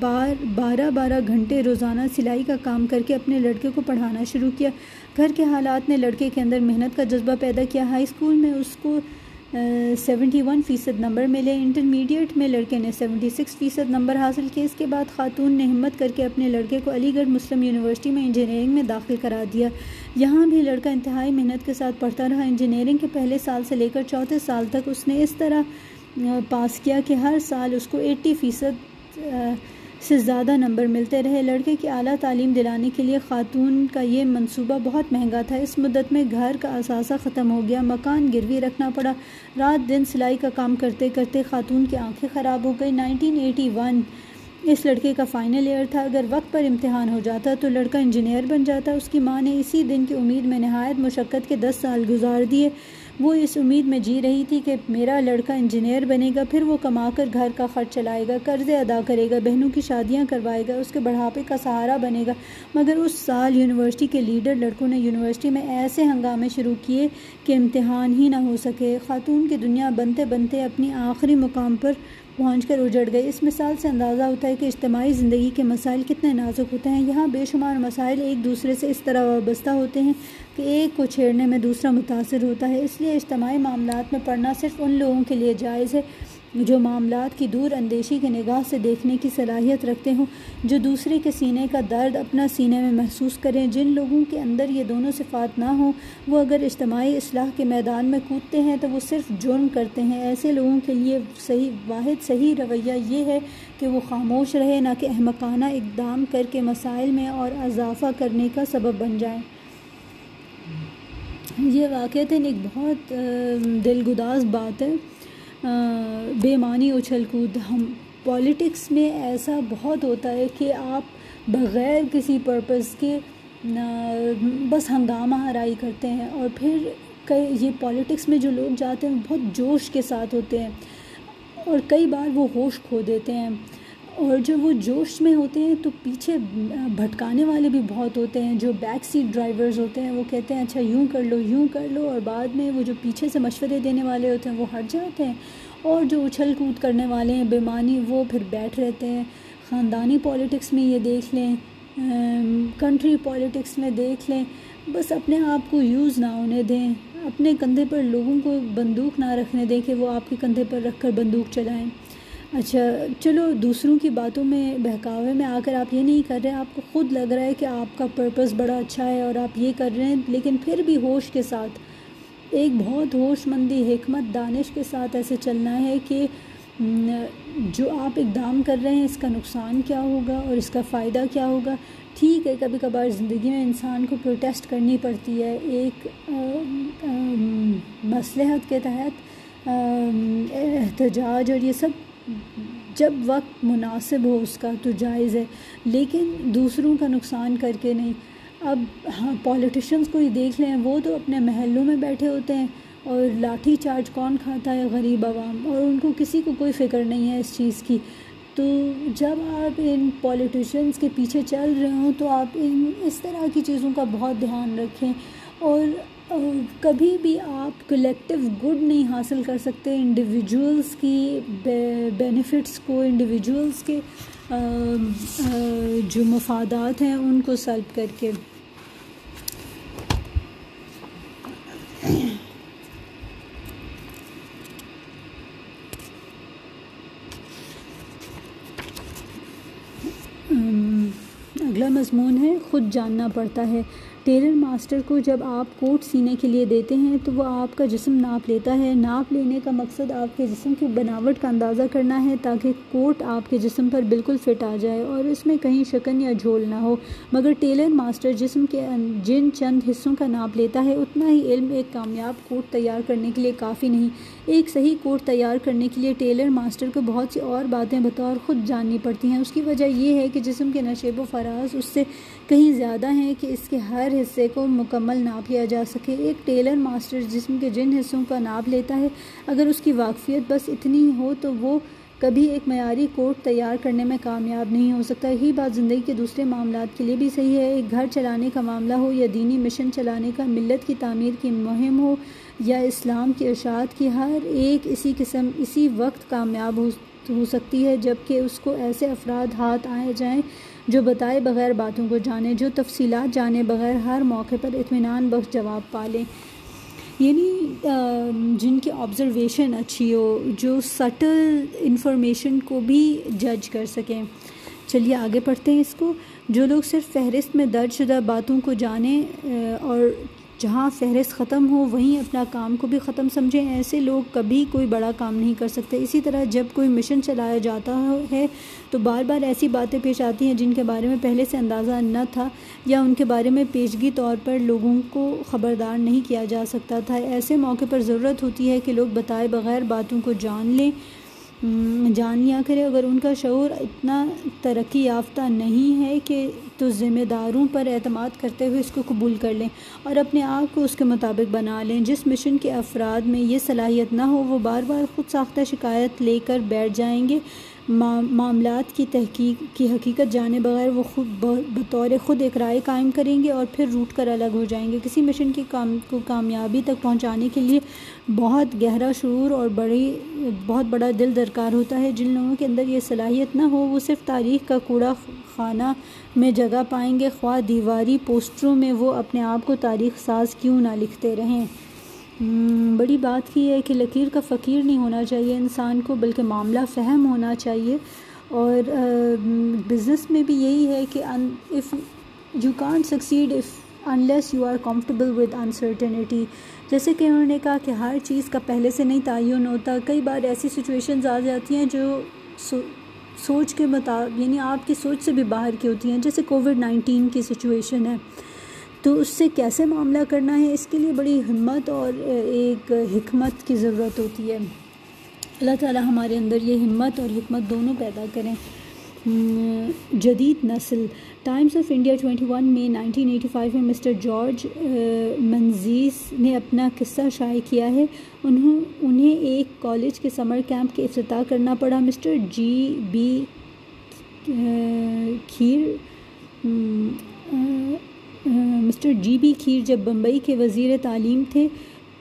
بار، بارہ بارہ گھنٹے روزانہ سلائی کا کام کر کے اپنے لڑکے کو پڑھانا شروع کیا۔ گھر کے حالات نے لڑکے کے اندر محنت کا جذبہ پیدا کیا۔ ہائی اسکول میں اس کو سیونٹی ون فیصد نمبر ملے۔ انٹرمیڈیٹ میں لڑکے نے سیونٹی سکس فیصد نمبر حاصل کیے۔ اس کے بعد خاتون نے ہمت کر کے اپنے لڑکے کو علی گڑھ مسلم یونیورسٹی میں انجینئرنگ میں داخل کرا دیا۔ یہاں بھی لڑکا انتہائی محنت کے ساتھ پڑھتا رہا۔ انجینئرنگ کے پہلے سال سے لے کر چوتھے سال تک اس نے اس طرح پاس کیا کہ ہر سال اس کو ایٹی فیصد سے زیادہ نمبر ملتے رہے۔ لڑکے کی اعلیٰ تعلیم دلانے کے لیے خاتون کا یہ منصوبہ بہت مہنگا تھا۔ اس مدت میں گھر کا اثاثہ ختم ہو گیا، مکان گروی رکھنا پڑا۔ رات دن سلائی کا کام کرتے کرتے خاتون کی آنکھیں خراب ہو گئی نائنٹین ایٹی ون اس لڑکے کا فائنل ایئر تھا۔ اگر وقت پر امتحان ہو جاتا تو لڑکا انجینئر بن جاتا۔ اس کی ماں نے اسی دن کی امید میں نہایت مشقت کے دس سال گزار دیے۔ وہ اس امید میں جی رہی تھی کہ میرا لڑکا انجینئر بنے گا، پھر وہ کما کر گھر کا خرچ چلائے گا، قرضے ادا کرے گا، بہنوں کی شادیاں کروائے گا، اس کے بڑھاپے کا سہارا بنے گا۔ مگر اس سال یونیورسٹی کے لیڈر لڑکوں نے یونیورسٹی میں ایسے ہنگامے شروع کیے کہ امتحان ہی نہ ہو سکے۔ خاتون کی دنیا بنتے بنتے اپنی آخری مقام پر پہنچ کر اجڑ گئے۔ اس مثال سے اندازہ ہوتا ہے کہ اجتماعی زندگی کے مسائل کتنے نازک ہوتے ہیں۔ یہاں بے شمار مسائل ایک دوسرے سے اس طرح وابستہ ہوتے ہیں کہ ایک کو چھیڑنے میں دوسرا متاثر ہوتا ہے۔ اس لیے اجتماعی معاملات میں پڑھنا صرف ان لوگوں کے لیے جائز ہے جو معاملات کی دور اندیشی کے نگاہ سے دیکھنے کی صلاحیت رکھتے ہوں، جو دوسرے کے سینے کا درد اپنا سینے میں محسوس کریں۔ جن لوگوں کے اندر یہ دونوں صفات نہ ہوں، وہ اگر اجتماعی اصلاح کے میدان میں کودتے ہیں تو وہ صرف جرم کرتے ہیں۔ ایسے لوگوں کے لیے صحیح، واحد صحیح رویہ یہ ہے کہ وہ خاموش رہے نہ کہ احمقانہ اقدام کر کے مسائل میں اور اضافہ کرنے کا سبب بن جائیں۔ یہ واقعات ایک بہت دل گداز بات ہے۔ بے معنی اچھل کود۔ ہم پولیٹکس میں ایسا بہت ہوتا ہے کہ آپ بغیر کسی پرپز کے بس ہنگامہ ہرائی کرتے ہیں۔ اور پھر کئی، یہ پولیٹکس میں جو لوگ جاتے ہیں بہت جوش کے ساتھ ہوتے ہیں۔ اور کئی بار وہ ہوش کھو دیتے ہیں۔ اور جب وہ جوش میں ہوتے ہیں تو پیچھے بھٹکانے والے بھی بہت ہوتے ہیں جو بیک سیٹ ڈرائیورز ہوتے ہیں، وہ کہتے ہیں اچھا یوں کر لو، یوں کر لو۔ اور بعد میں وہ جو پیچھے سے مشورے دینے والے ہوتے ہیں، وہ ہٹ جاتے ہیں۔ اور جو اچھل کود کرنے والے ہیں بیمانی وہ پھر بیٹھ رہتے ہیں۔ خاندانی پولیٹکس میں یہ دیکھ لیں کنٹری پولیٹکس میں دیکھ لیں۔ بس اپنے آپ کو یوز نہ ہونے دیں۔ اپنے کندھے پر لوگوں کو بندوق نہ رکھنے دیں کہ وہ آپ کے کندھے پر رکھ کر بندوق چلائیں۔ اچھا چلو دوسروں کی باتوں میں بہکاوے میں آ کر آپ یہ نہیں کر رہے، آپ کو خود لگ رہا ہے کہ آپ کا پرپس بڑا اچھا ہے اور آپ یہ کر رہے ہیں، لیکن پھر بھی ہوش کے ساتھ، ایک بہت ہوش مندی حکمت، دانش کے ساتھ ایسے چلنا ہے کہ جو آپ اقدام کر رہے ہیں، اس کا نقصان کیا ہوگا اور اس کا فائدہ کیا ہوگا؟ ٹھیک ہے، کبھی کبھار زندگی میں انسان کو پروٹیسٹ کرنی پڑتی ہے، ایک مصلحت کے تحت احتجاج اور یہ سب جب وقت مناسب ہو اس کا تو جائز ہے، لیکن دوسروں کا نقصان کر کے نہیں۔ اب ہاں پولیٹیشنس کو ہی دیکھ لیں، وہ تو اپنے محلوں میں بیٹھے ہوتے ہیں اور لاٹھی چارج کون کھاتا ہے غریب عوام؟ اور ان کو کسی کو کوئی فکر نہیں ہے اس چیز کی۔ تو جب آپ ان پولیٹیشنس کے پیچھے چل رہے ہوں تو آپ ان اس طرح کی چیزوں کا بہت دھیان رکھیں۔ اور کبھی بھی آپ کلیکٹیو گڈ نہیں حاصل کر سکتے انڈیویجولس کی بینیفٹس کو انڈیویجولس کے جو مفادات ہیں ان کو سلب کر کے۔ اگلا مضمون ہے، خود جاننا پڑتا ہے۔ ٹیلر ماسٹر کو جب آپ کوٹ سینے کے لیے دیتے ہیں تو وہ آپ کا جسم ناپ لیتا ہے۔ ناپ لینے کا مقصد آپ کے جسم کی بناوٹ کا اندازہ کرنا ہے تاکہ کوٹ آپ کے جسم پر بالکل فٹ آ جائے اور اس میں کہیں شکن یا جھول نہ ہو۔ مگر ٹیلر ماسٹر جسم کے جن چند حصوں کا ناپ لیتا ہے، اتنا ہی علم ایک کامیاب کوٹ تیار کرنے کے لیے کافی نہیں۔ ایک صحیح کوٹ تیار کرنے کے لیے ٹیلر ماسٹر کو بہت سی اور باتیں بطور خود جاننی پڑتی ہیں۔ اس کی وجہ یہ ہے کہ جسم کے نشیب و فراز اس سے کہیں زیادہ ہیں کہ اس کے ہر حصے کو مکمل ناپ لیا جا سکے۔ ایک ٹیلر ماسٹر جسم کے جن حصوں کا ناپ لیتا ہے، اگر اس کی واقفیت بس اتنی ہو تو وہ کبھی ایک معیاری کوٹ تیار کرنے میں کامیاب نہیں ہو سکتا۔ یہی بات زندگی کے دوسرے معاملات کے لیے بھی صحیح ہے۔ ایک گھر چلانے کا معاملہ ہو یا دینی مشن چلانے کا، ملت کی تعمیر کی مہم ہو یا اسلام کی ارشاد کی، ہر ایک اسی قسم، اسی وقت کامیاب ہو ہو سکتی ہے۔ جبکہ اس کو ایسے افراد ہاتھ آئے جائیں جو بتائے بغیر باتوں کو جانیں جو تفصیلات جانے بغیر ہر موقع پر اطمینان بخش جواب پالیں یعنی جن کی آبزرویشن اچھی ہو، جو سٹل انفارمیشن کو بھی جج کر سکیں۔ چلیے، آگے پڑھتے ہیں اس کو۔ جو لوگ صرف فہرست میں درج شدہ باتوں کو جانیں اور جہاں فہرست ختم ہو، وہیں اپنا کام کو بھی ختم سمجھیں۔ ایسے لوگ کبھی کوئی بڑا کام نہیں کر سکتے۔ اسی طرح جب کوئی مشن چلایا جاتا ہے، تو بار بار ایسی باتیں پیش آتی ہیں جن کے بارے میں پہلے سے اندازہ نہ تھا یا ان کے بارے میں پیشگی طور پر لوگوں کو خبردار نہیں کیا جا سکتا تھا۔ ایسے موقع پر ضرورت ہوتی ہے کہ لوگ بتائے بغیر باتوں کو جان لیں۔ جان لیا کرے، اگر ان کا شعور اتنا ترقی یافتہ نہیں ہے کہ تو ذمہ داروں پر اعتماد کرتے ہوئے اس کو قبول کر لیں اور اپنے آپ کو اس کے مطابق بنا لیں۔ جس مشن کے افراد میں یہ صلاحیت نہ ہو، وہ بار بار خود ساختہ شکایت لے کر بیٹھ جائیں گے۔ معاملات کی تحقیق، کی حقیقت جانے بغیر وہ خود بطور خود ایک رائے قائم کریں گے اور پھر روٹ کر الگ ہو جائیں گے۔ کسی مشن کی کام، کو کامیابی تک پہنچانے کے لیے بہت گہرا شعور اور بڑی، بہت بڑا دل درکار ہوتا ہے۔ جن لوگوں کے اندر یہ صلاحیت نہ ہو، وہ صرف تاریخ کا کوڑا خانہ میں جگہ پائیں گے۔ خواہ دیواری پوسٹروں میں وہ اپنے آپ کو تاریخ ساز کیوں نہ لکھتے رہیں۔ بڑی بات کی ہے کہ لکیر کا فقیر نہیں ہونا چاہیے، انسان کو، بلکہ معاملہ فہم ہونا چاہیے۔ اور بزنس میں بھی یہی ہے کہ if you can't succeed if unless you are comfortable with uncertainty جیسے کہ انہوں نے کہا کہ ہر چیز کا پہلے سے نہیں تعین ہوتا۔ کئی بار ایسی سچویشنز آ جاتی ہیں جو سوچ کے مطابق یعنی آپ کی سوچ سے بھی باہر کی ہوتی ہیں۔ جیسے کووڈ نائنٹین کی سچویشن ہے۔ تو اس سے کیسے معاملہ کرنا ہے؟ اس کے لیے بڑی ہمت اور ایک حکمت کی ضرورت ہوتی ہے۔ اللہ تعالیٰ ہمارے اندر یہ ہمت اور حکمت دونوں پیدا کریں۔ جدید نسل۔ Times of India twenty one میں نائنٹین ایٹی فائیو میں مسٹر جارج منزیز نے اپنا قصہ شائع کیا ہے۔ انہوں، انہیں ایک کالج کے سمر کیمپ کے افتتاح کرنا پڑا۔ Mister G B Kher Mister G B Kher جب بمبئی کے وزیر تعلیم تھے،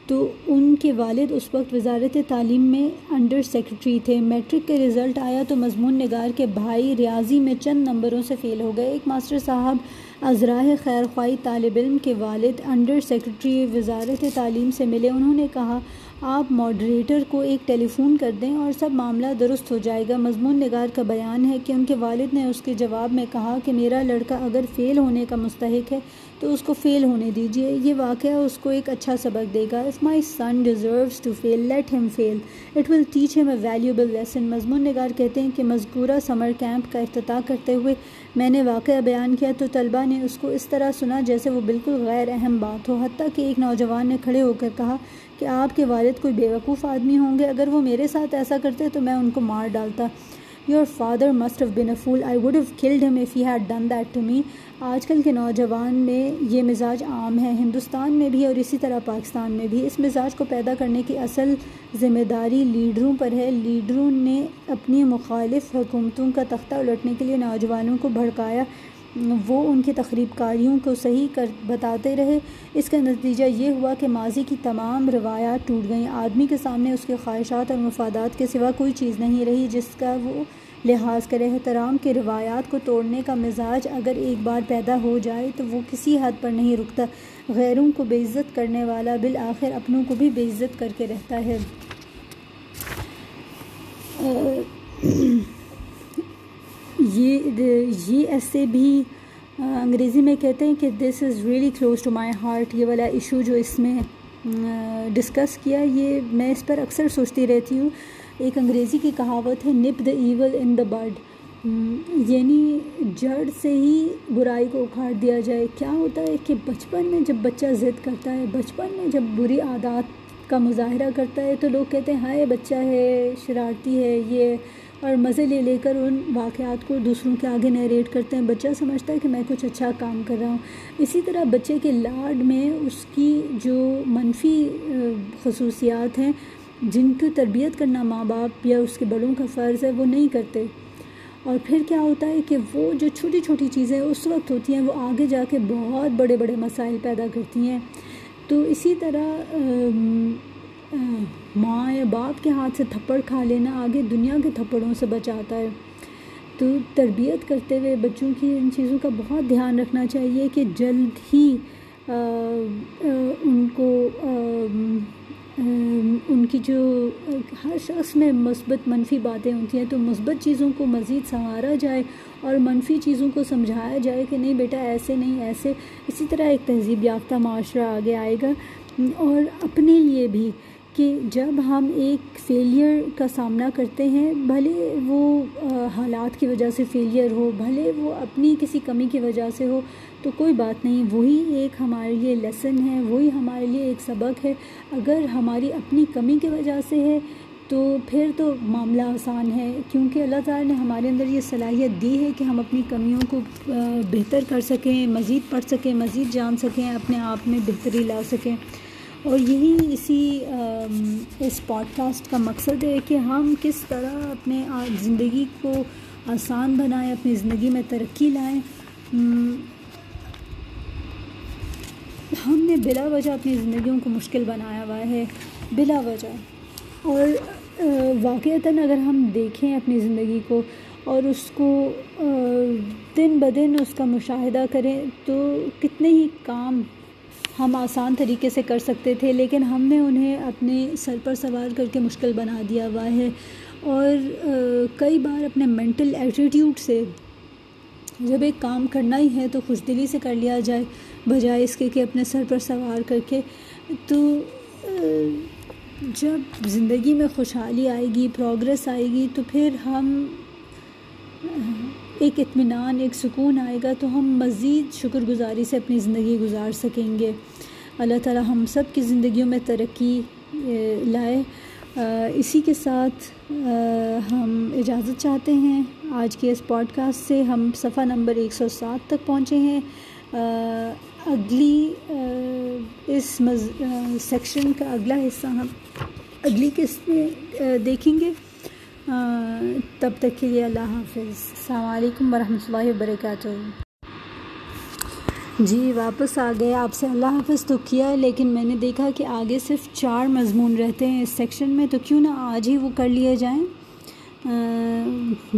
تو ان کے والد اس وقت وزارت تعلیم میں انڈر سیکرٹری تھے۔ میٹرک کے رزلٹ آیا تو مضمون نگار کے بھائی ریاضی میں چند نمبروں سے فیل ہو گئے۔ ایک ماسٹر صاحب ازراہ خیر خواہ طالب علم کے والد انڈر سیکرٹری وزارت تعلیم سے ملے۔ انہوں نے کہا آپ ماڈریٹر کو ایک ٹیلی فون کر دیں اور سب معاملہ درست ہو جائے گا۔ مضمون نگار کا بیان ہے کہ ان کے والد نے اس کے جواب میں کہا کہ میرا لڑکا اگر فیل ہونے کا مستحق ہے تو اس کو فیل ہونے دیجیے یہ واقعہ اس کو ایک اچھا سبق دے گا۔ If my son deserves to fail let him fail it will teach ہم اے ویلیوبل لیسن مضمون نگار کہتے ہیں کہ مذکورہ سمر کیمپ کا افتتاح کرتے ہوئے میں نے واقعہ بیان کیا تو طلبہ نے اس کو اس طرح سنا جیسے وہ بالکل غیر اہم بات ہو۔ حتیٰ کہ ایک نوجوان نے کھڑے ہو کر کہا کہ آپ کے والد کوئی بیوقوف آدمی ہوں گے، اگر وہ میرے ساتھ ایسا کرتے تو میں ان کو مار ڈالتا۔ Your father must have been a fool I would have killed him if he had done that to me آج کل کے نوجوان میں یہ مزاج عام ہے، ہندوستان میں بھی اور اسی طرح پاکستان میں بھی۔ اس مزاج کو پیدا کرنے کی اصل ذمہ داری لیڈروں پر ہے۔ لیڈروں نے اپنی مخالف حکومتوں کا تختہ الٹنے کے لیے نوجوانوں کو بھڑکایا۔ وہ ان کے تقریب کاریوں کو صحیح کر بتاتے رہے۔ اس کا نتیجہ یہ ہوا کہ ماضی کی تمام روایات ٹوٹ گئیں۔ آدمی کے سامنے اس کے خواہشات اور مفادات کے سوا کوئی چیز نہیں رہی جس کا وہ لحاظ کرے۔ احترام کے روایات کو توڑنے کا مزاج اگر ایک بار پیدا ہو جائے تو وہ کسی حد پر نہیں رکتا۔ غیروں کو بے عزت کرنے والا بالآخر اپنوں کو بھی بے عزت کر کے رہتا ہے۔ یہ یہ ایسے بھی انگریزی میں کہتے ہیں کہ this is really close to my heart یہ والا ایشو جو اس میں ڈسکس کیا، یہ میں اس پر اکثر سوچتی رہتی ہوں۔ ایک انگریزی کی کہاوت ہے نپ دا ایول ان دا برڈ یعنی جڑ سے ہی برائی کو اکھاڑ دیا جائے۔ کیا ہوتا ہے کہ بچپن میں جب بچہ ضد کرتا ہے، بچپن میں جب بری عادات کا مظاہرہ کرتا ہے، تو لوگ کہتے ہیں، ہائے بچہ ہے، شرارتی ہے، یہ اور مزے لے لے کر ان واقعات کو دوسروں کے آگے نیریٹ کرتے ہیں۔ بچہ سمجھتا ہے کہ میں کچھ اچھا کام کر رہا ہوں۔ اسی طرح بچے کے لاڈ میں اس کی جو منفی خصوصیات ہیں، جن کی تربیت کرنا ماں باپ یا اس کے بڑوں کا فرض ہے، وہ نہیں کرتے۔ اور پھر کیا ہوتا ہے کہ وہ جو چھوٹی چھوٹی چیزیں اس وقت ہوتی ہیں، وہ آگے جا کے بہت بڑے بڑے مسائل پیدا کرتی ہیں۔ تو اسی طرح ماں یا باپ کے ہاتھ سے تھپڑ کھا لینا آگے دنیا کے تھپڑوں سے بچاتا ہے۔ تو تربیت کرتے ہوئے بچوں کی ان چیزوں کا بہت دھیان رکھنا چاہیے کہ جلد ہی ان کو ان کی جو ہر شخص میں مثبت منفی باتیں ہوتی ہیں تو مثبت چیزوں کو مزید سنوارا جائے اور منفی چیزوں کو سمجھایا جائے کہ نہیں بیٹا ایسے نہیں، ایسے۔ اسی طرح ایک تہذیب یافتہ معاشرہ آگے آئے گا۔ اور اپنے لیے بھی کہ جب ہم ایک فیلئر کا سامنا کرتے ہیں، بھلے وہ حالات کی وجہ سے فیلئر ہو، بھلے وہ اپنی کسی کمی کی وجہ سے ہو، تو کوئی بات نہیں، وہی ایک ہمارے لیے لیسن ہے، وہی ہمارے لیے ایک سبق ہے۔ اگر ہماری اپنی کمی کی وجہ سے ہے، تو پھر تو معاملہ آسان ہے۔ کیونکہ اللہ تعالیٰ نے ہمارے اندر یہ صلاحیت دی ہے کہ ہم اپنی کمیوں کو بہتر کر سکیں، مزید پڑھ سکیں، مزید جان سکیں، اپنے آپ میں بہتری لا سکیں۔ اور یہی اسی اس پوڈ کاسٹ کا مقصد ہے کہ ہم کس طرح اپنے زندگی کو آسان بنائیں، اپنی زندگی میں ترقی لائیں۔ ہم نے بلا وجہ اپنی زندگیوں کو مشکل بنایا ہوا ہے، بلا وجہ۔ اور واقعتاً اگر ہم دیکھیں اپنی زندگی کو اور اس کو دن بدن اس کا مشاہدہ کریں تو کتنے ہی کام ہم آسان طریقے سے کر سکتے تھے، لیکن ہم نے انہیں اپنے سر پر سوار کر کے مشکل بنا دیا ہوا ہے۔ اور کئی بار اپنے مینٹل ایٹیٹیوڈ سے جب ایک کام کرنا ہی ہے تو خوش دلی سے کر لیا جائے، بجائے اس کے کہ اپنے سر پر سوار کر کے۔ تو جب زندگی میں خوشحالی آئے گی پروگرس آئے گی، تو پھر ہم ایک اطمینان، ایک سکون آئے گا تو ہم مزید شکر گزاری سے اپنی زندگی گزار سکیں گے۔ اللہ تعالیٰ ہم سب کی زندگیوں میں ترقی لائے۔ اسی کے ساتھ ہم اجازت چاہتے ہیں۔ آج کے اس پوڈ کاسٹ سے ہم صفحہ نمبر ایک سو سات تک پہنچے ہیں۔ اگلی اس مز سیکشن کا اگلا حصہ ہم، اگلی قسط میں دیکھیں گے۔ تب تک کے لیے اللہ حافظ۔ السلام علیکم ورحمۃ اللہ وبرکاتہ۔ جی واپس آ گئے۔ آپ سے اللہ حافظ تو کیا، لیکن میں نے دیکھا کہ آگے صرف چار مضمون رہتے ہیں اس سیکشن میں، تو کیوں نہ آج ہی وہ کر لیے جائیں۔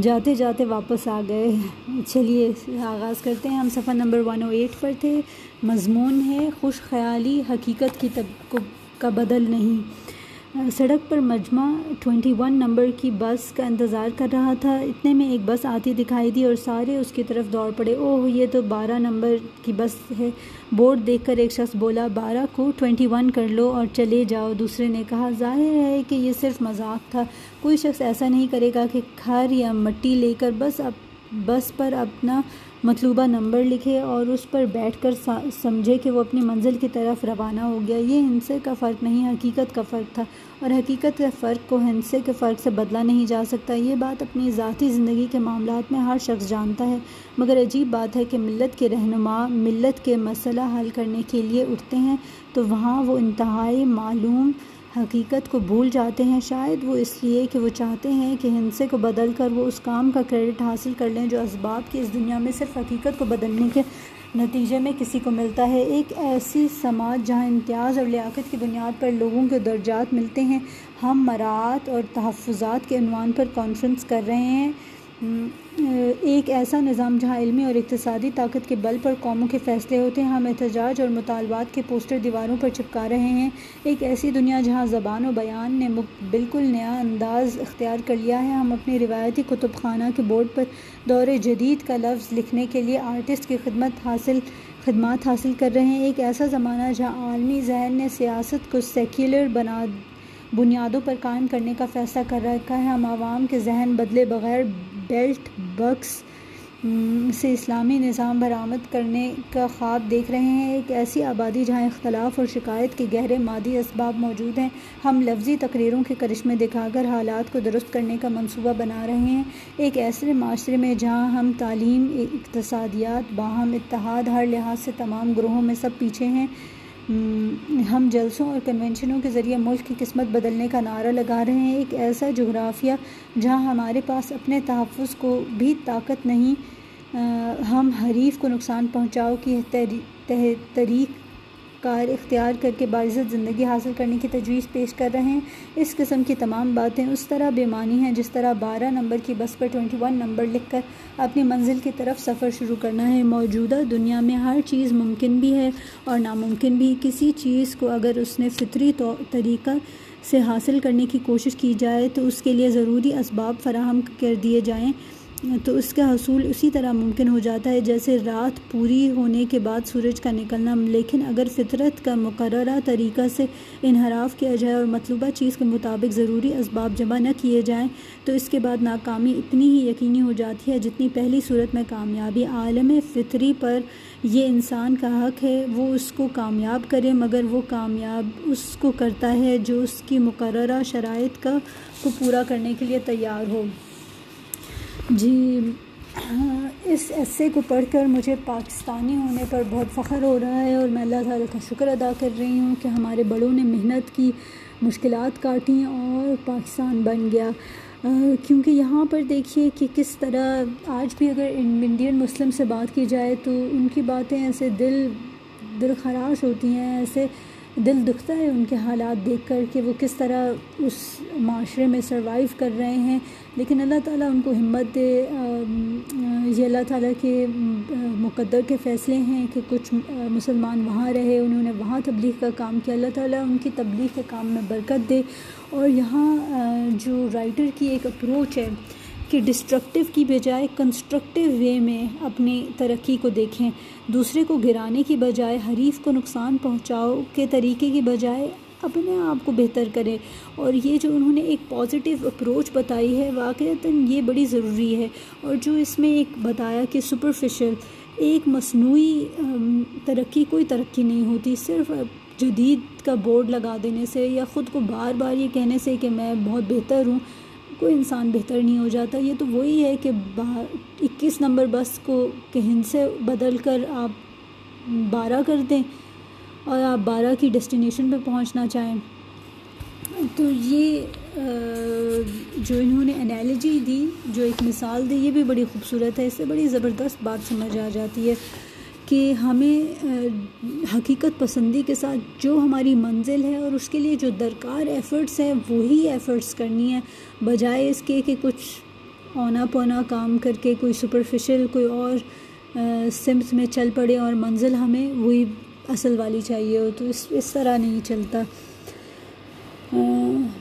جاتے جاتے واپس آ گئے۔ چلیے، آغاز کرتے ہیں۔ ہم صفحہ نمبر ون او ایٹ پر تھے۔ مضمون ہے، خوش خیالی، حقیقت کی تب کا بدل نہیں۔ سڑک پر مجمع ٹوئنٹی ون نمبر کی بس کا انتظار کر رہا تھا۔ اتنے میں ایک بس آتی دکھائی دی اور سارے اس کی طرف دوڑ پڑے۔ اوہ، یہ تو بارہ نمبر کی بس ہے۔ بورڈ دیکھ کر ایک شخص بولا، بارہ کو ٹوئنٹی ون کر لو اور چلے جاؤ۔ دوسرے نے کہا، ظاہر ہے کہ یہ صرف مذاق تھا۔ کوئی شخص ایسا نہیں کرے گا کہ کھر یا مٹی لے کر بس اب بس پر اپنا مطلوبہ نمبر لکھے اور اس پر بیٹھ کر سمجھے کہ وہ اپنی منزل کی طرف روانہ ہو گیا۔ یہ ہنسے کا فرق نہیں، حقیقت کا فرق تھا۔ اور حقیقت کے فرق کو ہنسے کے فرق سے بدلا نہیں جا سکتا۔ یہ بات اپنی ذاتی زندگی کے معاملات میں ہر شخص جانتا ہے، مگر عجیب بات ہے کہ ملت کے رہنما، ملت کے مسئلہ حل کرنے کے لیے اٹھتے ہیں تو وہاں وہ انتہائی معلوم حقیقت کو بھول جاتے ہیں۔ شاید وہ اس لیے کہ وہ چاہتے ہیں کہ ہندسے کو بدل کر وہ اس کام کا کریڈٹ حاصل کر لیں جو اسباب کی اس دنیا میں صرف حقیقت کو بدلنے کے نتیجے میں کسی کو ملتا ہے۔ ایک ایسی سماج جہاں امتیاز اور لیاقت کی بنیاد پر لوگوں کے درجات ملتے ہیں، ہم مراعات اور تحفظات کے عنوان پر کانفرنس کر رہے ہیں۔ ایک ایسا نظام جہاں علمی اور اقتصادی طاقت کے بل پر قوموں کے فیصلے ہوتے ہیں ہم احتجاج اور مطالبات کے پوسٹر دیواروں پر چپکا رہے ہیں۔ ایک ایسی دنیا جہاں زبان و بیان نے بالکل نیا انداز اختیار کر لیا ہے۔ ہم اپنی روایتی کتب خانہ کے بورڈ پر دور جدید کا لفظ لکھنے کے لیے آرٹسٹ کی خدمت حاصل، خدمات حاصل کر رہے ہیں۔ ایک ایسا زمانہ جہاں عالمی ذہن نے سیاست کو سیکولر بنا، بنیادوں پر قائم کرنے کا فیصلہ کر رکھا ہے۔ ہم عوام کے ذہن بدلے بغیر بیلٹ، بکس سے اسلامی نظام برآمد کرنے کا خواب دیکھ رہے ہیں۔ ایک ایسی آبادی جہاں اختلاف اور شکایت کے گہرے مادی اسباب موجود ہیں، ہم لفظی تقریروں کے کرشمے دکھا کر حالات کو درست کرنے کا منصوبہ بنا رہے ہیں۔ ایک ایسے معاشرے میں جہاں ہم تعلیم، اقتصادیات، باہم اتحاد، ہر لحاظ سے تمام گروہوں میں سب پیچھے ہیں۔ ہم جلسوں اور کنونشنوں کے ذریعے ملک کی قسمت بدلنے کا نعرہ لگا رہے ہیں۔ ایک ایسا جغرافیہ جہاں ہمارے پاس اپنے تحفظ کو بھی طاقت نہیں ہم حریف کو نقصان پہنچاؤ کی تحریک کار اختیار کر کے باعزت زندگی حاصل کرنے کی تجویز پیش کر رہے ہیں۔ اس قسم کی تمام باتیں اس طرح بے معنی ہیں جس طرح بارہ نمبر کی بس پر ٹوئنٹی ون نمبر لکھ کر اپنی منزل کی طرف سفر شروع کرنا ہے۔ موجودہ دنیا میں ہر چیز ممکن بھی ہے اور ناممکن بھی۔ کسی چیز کو اگر اس نے فطری طریقہ سے حاصل کرنے کی کوشش کی جائے تو اس کے لیے ضروری اسباب فراہم کر دیے جائیں۔ تو اس کا حصول اسی طرح ممکن ہو جاتا ہے جیسے رات پوری ہونے کے بعد سورج کا نکلنا۔ لیکن اگر فطرت کا مقررہ طریقہ سے انحراف کیا جائے اور مطلوبہ چیز کے مطابق ضروری اسباب جمع نہ کیے جائیں، تو اس کے بعد ناکامی اتنی ہی یقینی ہو جاتی ہے جتنی پہلی صورت میں کامیابی۔ عالم فطری پر یہ انسان کا حق ہے، وہ اس کو کامیاب کرے، مگر وہ کامیاب اس کو کرتا ہے جو اس کی مقررہ شرائط کا کو پورا کرنے کے لیے تیار ہو۔ جی ہاں، اس ایسے کو پڑھ کر مجھے پاکستانی ہونے پر بہت فخر ہو رہا ہے اور میں اللہ تعالیٰ کا شکر ادا کر رہی ہوں کہ ہمارے بڑوں نے محنت کی، مشکلات کاٹیں اور پاکستان بن گیا۔ کیونکہ یہاں پر دیکھیے کہ کس طرح آج بھی اگر انڈین مسلم سے بات کی جائے تو ان کی باتیں ایسے دل دل خراش ہوتی ہیں، ایسے دل دکھتا ہے ان کے حالات دیکھ کر کہ وہ کس طرح اس معاشرے میں سروائیو کر رہے ہیں۔ لیکن اللہ تعالیٰ ان کو ہمت دے۔ یہ اللہ تعالیٰ کے مقدر کے فیصلے ہیں کہ کچھ مسلمان وہاں رہے، انہوں نے وہاں تبلیغ کا کام کیا۔ اللہ تعالیٰ ان کی تبلیغ کے کام میں برکت دے۔ اور یہاں جو رائٹر کی ایک اپروچ ہے کہ ڈسٹرکٹیو کی بجائے کنسٹرکٹیو وے میں اپنی ترقی کو دیکھیں، دوسرے کو گرانے کی بجائے حریف کو نقصان پہنچاؤ کے طریقے کی بجائے اپنے آپ کو بہتر کرے اور یہ جو انہوں نے ایک پازیٹیو اپروچ بتائی ہے، واقعتاً یہ بڑی ضروری ہے۔ اور جو اس میں ایک بتایا کہ سپرفیشل ایک مصنوعی ترقی، کوئی ترقی نہیں ہوتی، صرف جدید کا بورڈ لگا دینے سے یا خود کو بار بار یہ کہنے سے کہ میں بہت بہتر ہوں۔ کوئی انسان بہتر نہیں ہو جاتا، یہ تو وہی ہے کہ اکیس نمبر بس کو کہیں سے بدل کر آپ بارہ کر دیں اور آپ بارہ کی ڈیسٹینیشن پہ پہنچنا چاہیں۔ تو یہ جو انہوں نے انالوجی دی، جو ایک مثال دی، یہ بھی بڑی خوبصورت ہے، اس سے بڑی زبردست بات سمجھ آ جاتی ہے۔ کہ ہمیں حقیقت پسندی کے ساتھ جو ہماری منزل ہے اور اس کے لیے جو درکار ایفرٹس ہیں، وہی ایفرٹس کرنی ہے بجائے اس کے کہ کچھ اونا پونا کام کر کے کوئی سپرفیشل کوئی اور سمت میں چل پڑے اور منزل ہمیں وہی اصل والی چاہیے ہو، تو اس اس طرح نہیں چلتا۔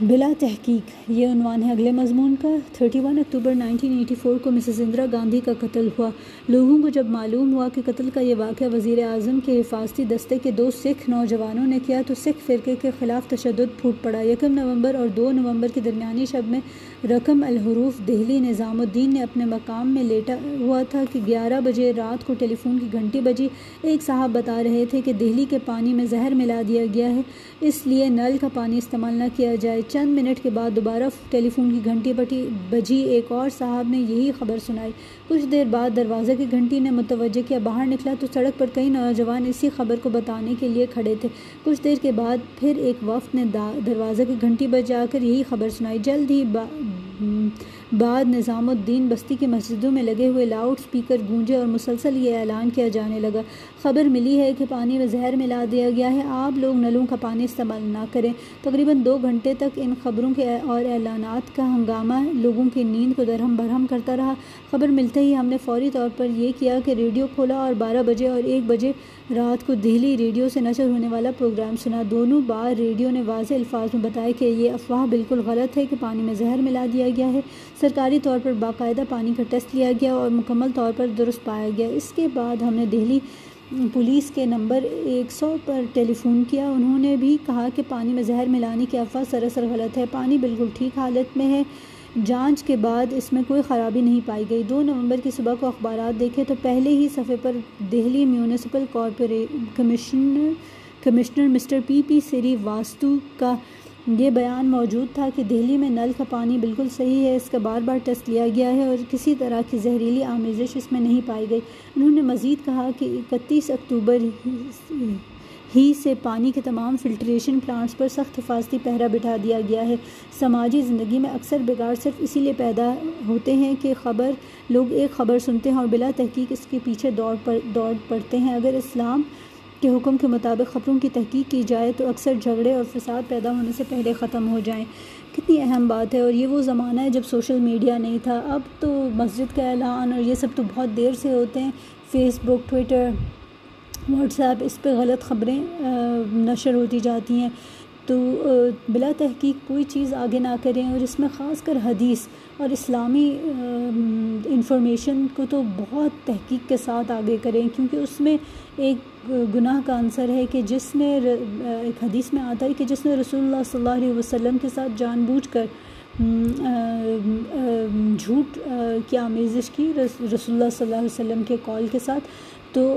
بلا تحقیق، یہ عنوان ہے اگلے مضمون کا۔ 31 اکتوبر 1984 کو مسز اندرا گاندھی کا قتل ہوا۔ لوگوں کو جب معلوم ہوا کہ قتل کا یہ واقعہ وزیر اعظم کے حفاظتی دستے کے دو سکھ نوجوانوں نے کیا تو سکھ فرقے کے خلاف تشدد پھوٹ پڑا۔ یکم نومبر اور دو نومبر کے درمیانی شب میں رقم الحروف دہلی نظام الدین نے اپنے مقام میں لیٹا ہوا تھا کہ گیارہ بجے رات کو ٹیلی فون کی گھنٹی بجی۔ ایک صاحب بتا رہے تھے کہ دہلی کے پانی میں زہر ملا دیا گیا ہے، اس لیے نل کا پانی استعمال نہ کیا جائے۔ چند منٹ کے بعد دوبارہ ٹیلی فون کی گھنٹی بٹی بجی۔ ایک اور صاحب نے یہی خبر سنائی۔ کچھ دیر بعد دروازے کی گھنٹی نے متوجہ کیا۔ باہر نکلا تو سڑک پر کئی نوجوان اسی خبر کو بتانے کے لیے کھڑے تھے۔ کچھ دیر کے بعد پھر ایک وقت نے دروازے کی گھنٹی بجا کر یہی خبر سنائی۔ جلد ہی بعد نظام الدین بستی کی مسجدوں میں لگے ہوئے لاؤڈ سپیکر گونجے اور مسلسل یہ اعلان کیا جانے لگا۔ خبر ملی ہے کہ پانی میں زہر ملا دیا گیا ہے۔ آپ لوگ نلوں کا پانی استعمال نہ کریں۔ تقریباً دو گھنٹے تک ان خبروں کے اور اعلانات کا ہنگامہ لوگوں کی نیند کو درہم برہم کرتا رہا۔ خبر ملتے ہی ہم نے فوری طور پر یہ کیا کہ ریڈیو کھولا اور بارہ بجے اور ایک بجے رات کو دہلی ریڈیو سے نشر ہونے والا پروگرام سنا۔ دونوں بار ریڈیو نے واضح الفاظ میں بتایا کہ یہ افواہ بالکل غلط ہے کہ پانی میں زہر ملا دیا گیا ہے۔ سرکاری طور پر باقاعدہ پانی کا ٹیسٹ لیا گیا اور مکمل طور پر درست پایا گیا۔ اس کے بعد ہم نے دہلی پولیس کے نمبر ایک سو پر ٹیلی فون کیا۔ انہوں نے بھی کہا کہ پانی میں زہر ملانے کی افواہ سراسر غلط ہے۔ پانی بالکل ٹھیک حالت میں ہے۔ جانچ کے بعد اس میں کوئی خرابی نہیں پائی گئی۔ دو نومبر کی صبح کو اخبارات دیکھے تو پہلے ہی صفحے پر Delhi municipal corporation commissioner commissioner Mister P P Srivastava کا یہ بیان موجود تھا کہ دہلی میں نل کا پانی بالکل صحیح ہے، اس کا بار بار ٹیسٹ لیا گیا ہے اور کسی طرح کی زہریلی آمیزش اس میں نہیں پائی گئی۔ انہوں نے مزید کہا کہ اکتیس اکتوبر ہی سے پانی کے تمام فلٹریشن پلانٹس پر سخت حفاظتی پہرا بٹھا دیا گیا ہے۔ سماجی زندگی میں اکثر بگاڑ صرف اسی لیے پیدا ہوتے ہیں کہ خبر، لوگ ایک خبر سنتے ہیں اور بلا تحقیق اس کے پیچھے دوڑ پر، دوڑ پڑتے ہیں۔ اگر اسلام کے حکم کے مطابق خبروں کی تحقیق کی جائے تو اکثر جھگڑے اور فساد پیدا ہونے سے پہلے ختم ہو جائیں۔ کتنی اہم بات ہے اور یہ وہ زمانہ ہے جب سوشل میڈیا نہیں تھا۔ اب تو مسجد کا اعلان اور یہ سب تو بہت دیر سے ہوتے ہیں۔ Facebook Twitter WhatsApp اس پہ غلط خبریں نشر ہوتی جاتی ہیں۔ تو بلا تحقیق کوئی چیز آگے نہ کریں اور اس میں خاص کر حدیث اور اسلامی انفارمیشن کو تو بہت تحقیق کے ساتھ آگے کریں کیونکہ اس میں ایک گناہ کا عنصر ہے کہ جس نے ایک حدیث میں آتا ہے کہ جس نے رسول اللہ صلی اللہ علیہ وسلم کے ساتھ جان بوجھ کر جھوٹ کی آمیزش کی رسول اللہ صلی اللہ علیہ وسلم کے کال کے ساتھ تو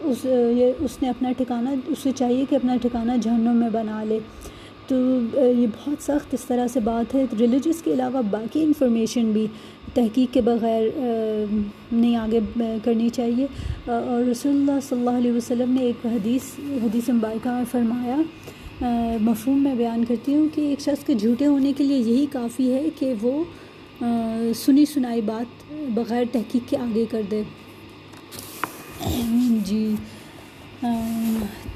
اس، یہ اس نے اپنا ٹھکانہ اسے چاہیے کہ اپنا ٹھکانہ جہنم میں بنا لے۔ تو یہ بہت سخت اس طرح سے بات ہے۔ ریلیجس کے علاوہ باقی انفارمیشن بھی تحقیق کے بغیر نہیں آگے کرنی چاہیے۔ اور رسول اللہ صلی اللہ علیہ وسلم نے ایک حدیث حدیث مبارکہ میں فرمایا مفہوم میں بیان کرتی ہوں کہ ایک شخص کے جھوٹے ہونے کے لیے یہی کافی ہے کہ وہ سنی سنائی بات بغیر تحقیق کے آگے کر دے۔ جی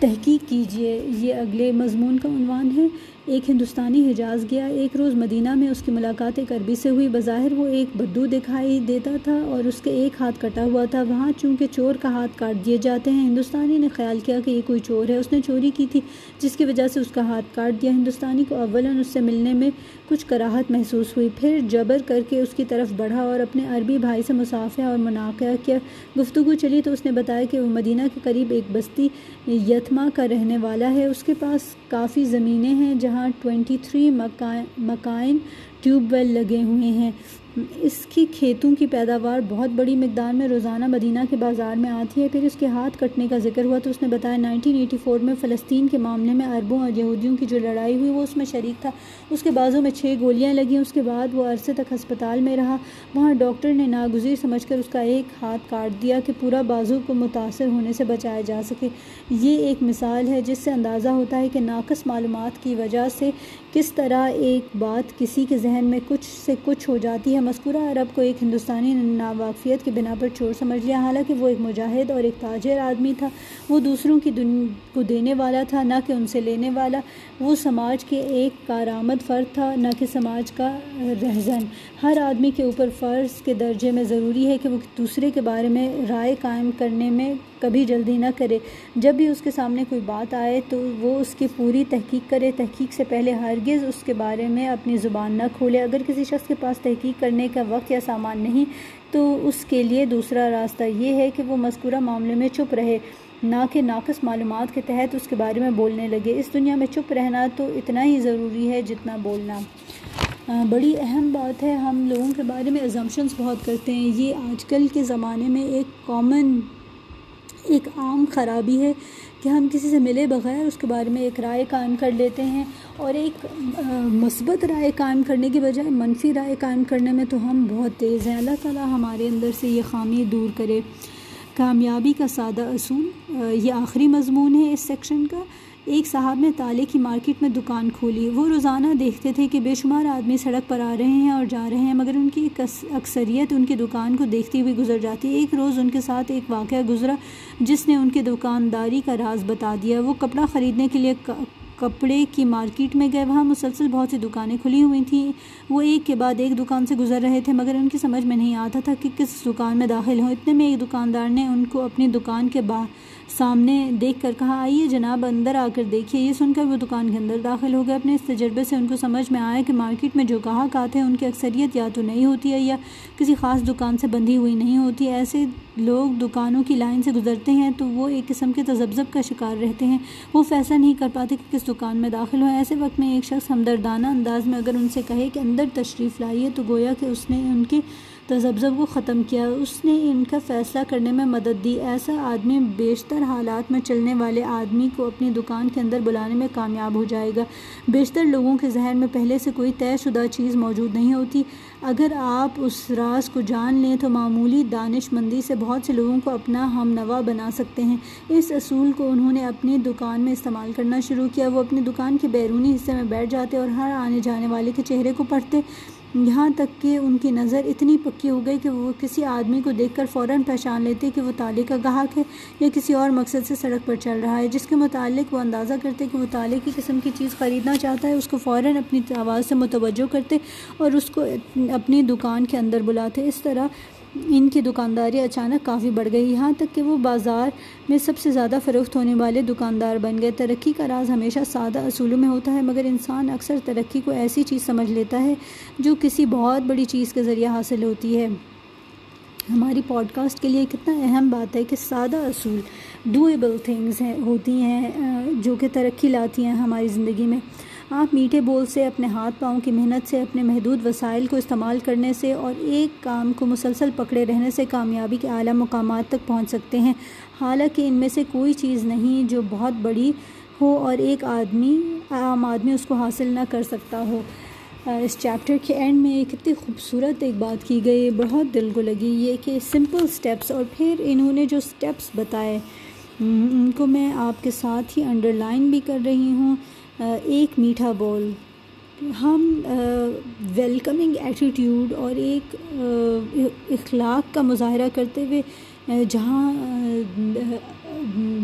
تحقیق کیجیے یہ اگلے مضمون کا عنوان ہے۔ ایک ہندوستانی حجاز گیا، ایک روز مدینہ میں اس کی ملاقات ایک عربی سے ہوئی۔ بظاہر وہ ایک بدو دکھائی دیتا تھا اور اس کے ایک ہاتھ کٹا ہوا تھا۔ وہاں چونکہ چور کا ہاتھ کاٹ دیے جاتے ہیں، ہندوستانی نے خیال کیا کہ یہ کوئی چور ہے۔ اس نے چوری کی تھی، جس کی وجہ سے اس کا ہاتھ کاٹ دیا۔ ہندوستانی کو اولاً اس سے ملنے میں کچھ کراہت محسوس ہوئی۔ پھر جبر کر کے اس کی طرف بڑھا اور اپنے عربی بھائی سے مسافہ اور مناقع کیا۔ گفتگو چلی تو اس نے بتایا کہ وہ مدینہ کے قریب ایک بستی یتما کا رہنے والا ہے۔ اس کے پاس کافی زمینیں ہیں جہاں twenty three machine tube well لگے ہوئے ہیں۔ اس کی کھیتوں کی پیداوار بہت بڑی مقدار میں روزانہ مدینہ کے بازار میں آتی ہے، پھر اس کے ہاتھ کٹنے کا ذکر ہوا تو اس نے بتایا نائنٹین ایٹی فور میں فلسطین کے معاملے میں عربوں اور یہودیوں کی جو لڑائی ہوئی وہ اس میں شریک تھا۔ اس کے بازوں میں چھ گولیاں لگیں، اس کے بعد وہ عرصے تک ہسپتال میں رہا۔ وہاں ڈاکٹر نے ناگزیر سمجھ کر اس کا ایک ہاتھ کاٹ دیا کہ پورا بازو کو متاثر ہونے سے بچایا جا سکے۔ یہ ایک مثال ہے جس سے اندازہ ہوتا ہے کہ ناقص معلومات کی وجہ سے کس طرح ایک بات کسی کے ذہن میں کچھ سے کچھ ہو جاتی ہے؟ مذکورہ عرب کو ایک ہندوستانی ناواقفیت کے بنا پر چور سمجھ لیا۔ حالانکہ وہ ایک مجاہد اور ایک تاجر آدمی تھا۔ وہ دوسروں کی دن کو دینے والا تھا، نہ کہ ان سے لینے والا۔ وہ سماج کے ایک کارآمد فرد تھا، نہ کہ سماج کا رہزن۔ ہر آدمی کے اوپر فرض کے درجے میں ضروری ہے کہ وہ دوسرے کے بارے میں رائے قائم کرنے میں کبھی جلدی نہ کرے۔ جب بھی اس کے سامنے کوئی بات آئے تو وہ اس کی پوری تحقیق کرے۔ تحقیق سے پہلے ہرگز اس کے بارے میں اپنی زبان نہ کھولے۔ اگر کسی شخص کے پاس تحقیق کرنے کا وقت یا سامان نہیں، تو اس کے لیے دوسرا راستہ یہ ہے کہ وہ مذکورہ معاملے میں چپ رہے۔ نہ کہ ناقص معلومات کے تحت اس کے بارے میں بولنے لگے۔ اس دنیا میں چپ رہنا تو اتنا ہی ضروری ہے جتنا بولنا۔ بڑی اہم بات ہے۔ ہم لوگوں کے بارے میں ازمپشنس بہت کرتے ہیں۔ یہ آج کل کے زمانے میں ایک کامن ایک عام خرابی ہے کہ ہم کسی سے ملے بغیر اس کے بارے میں ایک رائے قائم کر لیتے ہیں اور ایک مثبت رائے قائم کرنے کے بجائے منفی رائے قائم کرنے میں تو ہم بہت تیز ہیں۔ اللہ تعالیٰ ہمارے اندر سے یہ خامی دور کرے۔ کامیابی کا سادہ اصول یہ آخری مضمون ہے اس سیکشن کا۔ ایک صاحب نے تالے کی مارکیٹ میں دکان کھولی۔ وہ روزانہ دیکھتے تھے کہ بے شمار آدمی سڑک پر آ رہے ہیں اور جا رہے ہیں، مگر ان کی ایک اکثریت ان کی دکان کو دیکھتی ہوئی گزر جاتی۔ ہے ایک روز ان کے ساتھ ایک واقعہ گزرا، جس نے ان کی دکانداری کا راز بتا دیا۔ وہ کپڑا خریدنے کے لیے کپڑے کی مارکیٹ میں گئے۔ وہاں مسلسل بہت سی دکانیں کھلی ہوئی تھیں۔ وہ ایک کے بعد ایک دکان سے گزر رہے تھے، مگر ان کی سمجھ میں نہیں آتا تھا کہ کس دکان میں داخل ہوں۔ اتنے میں ایک دکاندار نے ان کو اپنی دکان کے با سامنے دیکھ کر کہا، آئیے جناب، اندر آ کر دیکھیے۔ یہ سن کر وہ دکان کے اندر داخل ہو گئے۔ اپنے اس تجربے سے ان کو سمجھ میں آیا کہ مارکیٹ میں جو گاہک آتے ہیں ان کی اکثریت یا تو نہیں ہوتی ہے یا کسی خاص دکان سے بندھی ہوئی نہیں ہوتی۔ ایسے لوگ دکانوں کی لائن سے گزرتے ہیں تو وہ ایک قسم کے تذبذب کا شکار رہتے ہیں۔ وہ فیصلہ نہیں کر پاتے کہ کس دکان میں داخل ہوں۔ ایسے وقت میں ایک شخص ہمدردانہ انداز میں اگر ان سے کہے کہ اندر تشریف لائیے تو گویا کہ اس نے ان کے تذبذب کو ختم کیا۔ اس نے ان کا فیصلہ کرنے میں مدد دی۔ ایسا آدمی بیشتر حالات میں چلنے والے آدمی کو اپنی دکان کے اندر بلانے میں کامیاب ہو جائے گا۔ بیشتر لوگوں کے ذہن میں پہلے سے کوئی طے شدہ چیز موجود نہیں ہوتی۔ اگر آپ اس راز کو جان لیں تو معمولی دانش مندی سے بہت سے لوگوں کو اپنا ہم نوا بنا سکتے ہیں۔ اس اصول کو انہوں نے اپنی دکان میں استعمال کرنا شروع کیا۔ وہ اپنی دکان کے بیرونی حصے میں بیٹھ جاتے اور ہر آنے جانے والے کے چہرے کو پڑھتے۔ یہاں تک کہ ان کی نظر اتنی پکی ہو گئی کہ وہ کسی آدمی کو دیکھ کر فوراً پہچان لیتے کہ وہ تالے کا گاہک ہے یا کسی اور مقصد سے سڑک پر چل رہا ہے، جس کے متعلق وہ اندازہ کرتے کہ وہ تالے کی قسم کی چیز خریدنا چاہتا ہے، اس کو فوراً اپنی آواز سے متوجہ کرتے اور اس کو اپنی دکان کے اندر بلاتے۔ اس طرح ان کی دکانداری اچانک کافی بڑھ گئی، یہاں تک کہ وہ بازار میں سب سے زیادہ فروخت ہونے والے دکاندار بن گئے۔ ترقی کا راز ہمیشہ سادہ اصولوں میں ہوتا ہے، مگر انسان اکثر ترقی کو ایسی چیز سمجھ لیتا ہے جو کسی بہت بڑی چیز کے ذریعہ حاصل ہوتی ہے۔ ہماری پوڈ کاسٹ کے لیے کتنا اہم بات ہے کہ سادہ اصول ڈویبل تھنگز ہیں، ہوتی ہیں، جو کہ ترقی لاتی ہیں ہماری زندگی میں۔ آپ میٹھے بول سے، اپنے ہاتھ پاؤں کی محنت سے، اپنے محدود وسائل کو استعمال کرنے سے اور ایک کام کو مسلسل پکڑے رہنے سے کامیابی کے اعلیٰ مقامات تک پہنچ سکتے ہیں۔ حالانکہ ان میں سے کوئی چیز نہیں جو بہت بڑی ہو اور ایک آدمی، عام آدمی اس کو حاصل نہ کر سکتا ہو۔ اس چیپٹر کے اینڈ میں کتنی خوبصورت ایک بات کی گئی، بہت دل کو لگی، یہ کہ سمپل سٹیپس اور پھر انہوں نے جو سٹیپس بتائے۔ ان کو میں آپ کے ساتھ ہی انڈر لائن بھی کر رہی ہوں۔ ایک میٹھا بول۔ ہم ویلکمنگ ایٹیٹیوڈ اور ایک اخلاق کا مظاہرہ کرتے ہوئے جہاں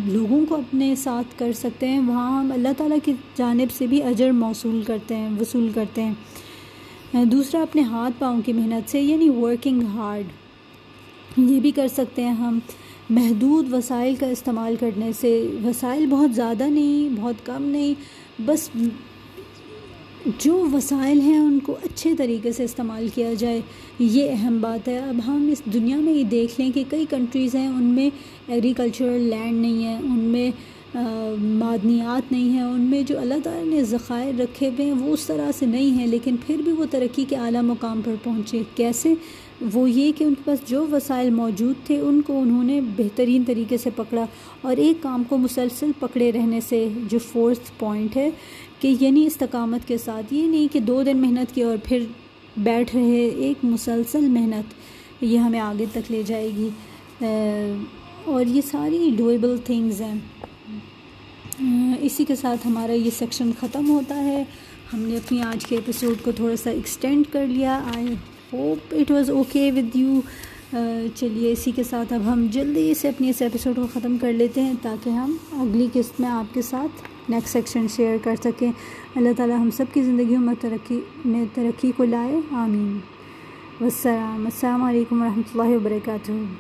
لوگوں کو اپنے ساتھ کر سکتے ہیں، وہاں ہم اللہ تعالیٰ کی جانب سے بھی اجر موصول کرتے ہیں، وصول کرتے ہیں۔ دوسرا، اپنے ہاتھ پاؤں کی محنت سے یعنی ورکنگ ہارڈ یہ بھی کر سکتے ہیں ہم۔ محدود وسائل کا استعمال کرنے سے۔ وسائل بہت زیادہ نہیں، بہت کم نہیں بس جو وسائل ہیں ان کو اچھے طریقے سے استعمال کیا جائے، یہ اہم بات ہے۔ اب ہم اس دنیا میں یہ دیکھ لیں کہ کئی کنٹریز ہیں، ان میں ایگریکلچرل لینڈ نہیں ہے، ان میں معدنیات نہیں ہیں، ان میں جو اللہ تعالیٰ نے ذخائر رکھے ہوئے ہیں وہ اس طرح سے نہیں ہیں، لیکن پھر بھی وہ ترقی کے اعلیٰ مقام پر پہنچے۔ کیسے؟ وہ یہ کہ ان کے پاس جو وسائل موجود تھے، ان کو انہوں نے بہترین طریقے سے پکڑا اور ایک کام کو مسلسل پکڑے رہنے سے جو فورتھ پوائنٹ ہے کہ یعنی استقامت کے ساتھ، یہ نہیں کہ دو دن محنت کی اور پھر بیٹھ رہے ایک مسلسل محنت یہ ہمیں آگے تک لے جائے گی۔ اور یہ ساری ڈویبل تھنگز ہیں۔ اسی کے ساتھ ہمارا یہ سیکشن ختم ہوتا ہے۔ ہم نے اپنی آج کے ایپیسوڈ کو تھوڑا سا ایکسٹینڈ کر لیا۔ I hope it was okay with you چلیے، اسی کے ساتھ اب ہم جلدی سے اپنی اس ایپیسوڈ کو ختم کر لیتے ہیں تاکہ ہم اگلی قسط میں آپ کے ساتھ نیکسٹ سیکشن شیئر کر سکیں۔ اللہ تعالیٰ ہم سب کی زندگیوں میں ترقی میں ترقی کو لائے، آمین۔ وسلام السلام علیکم ورحمۃ اللہ وبرکاتہ۔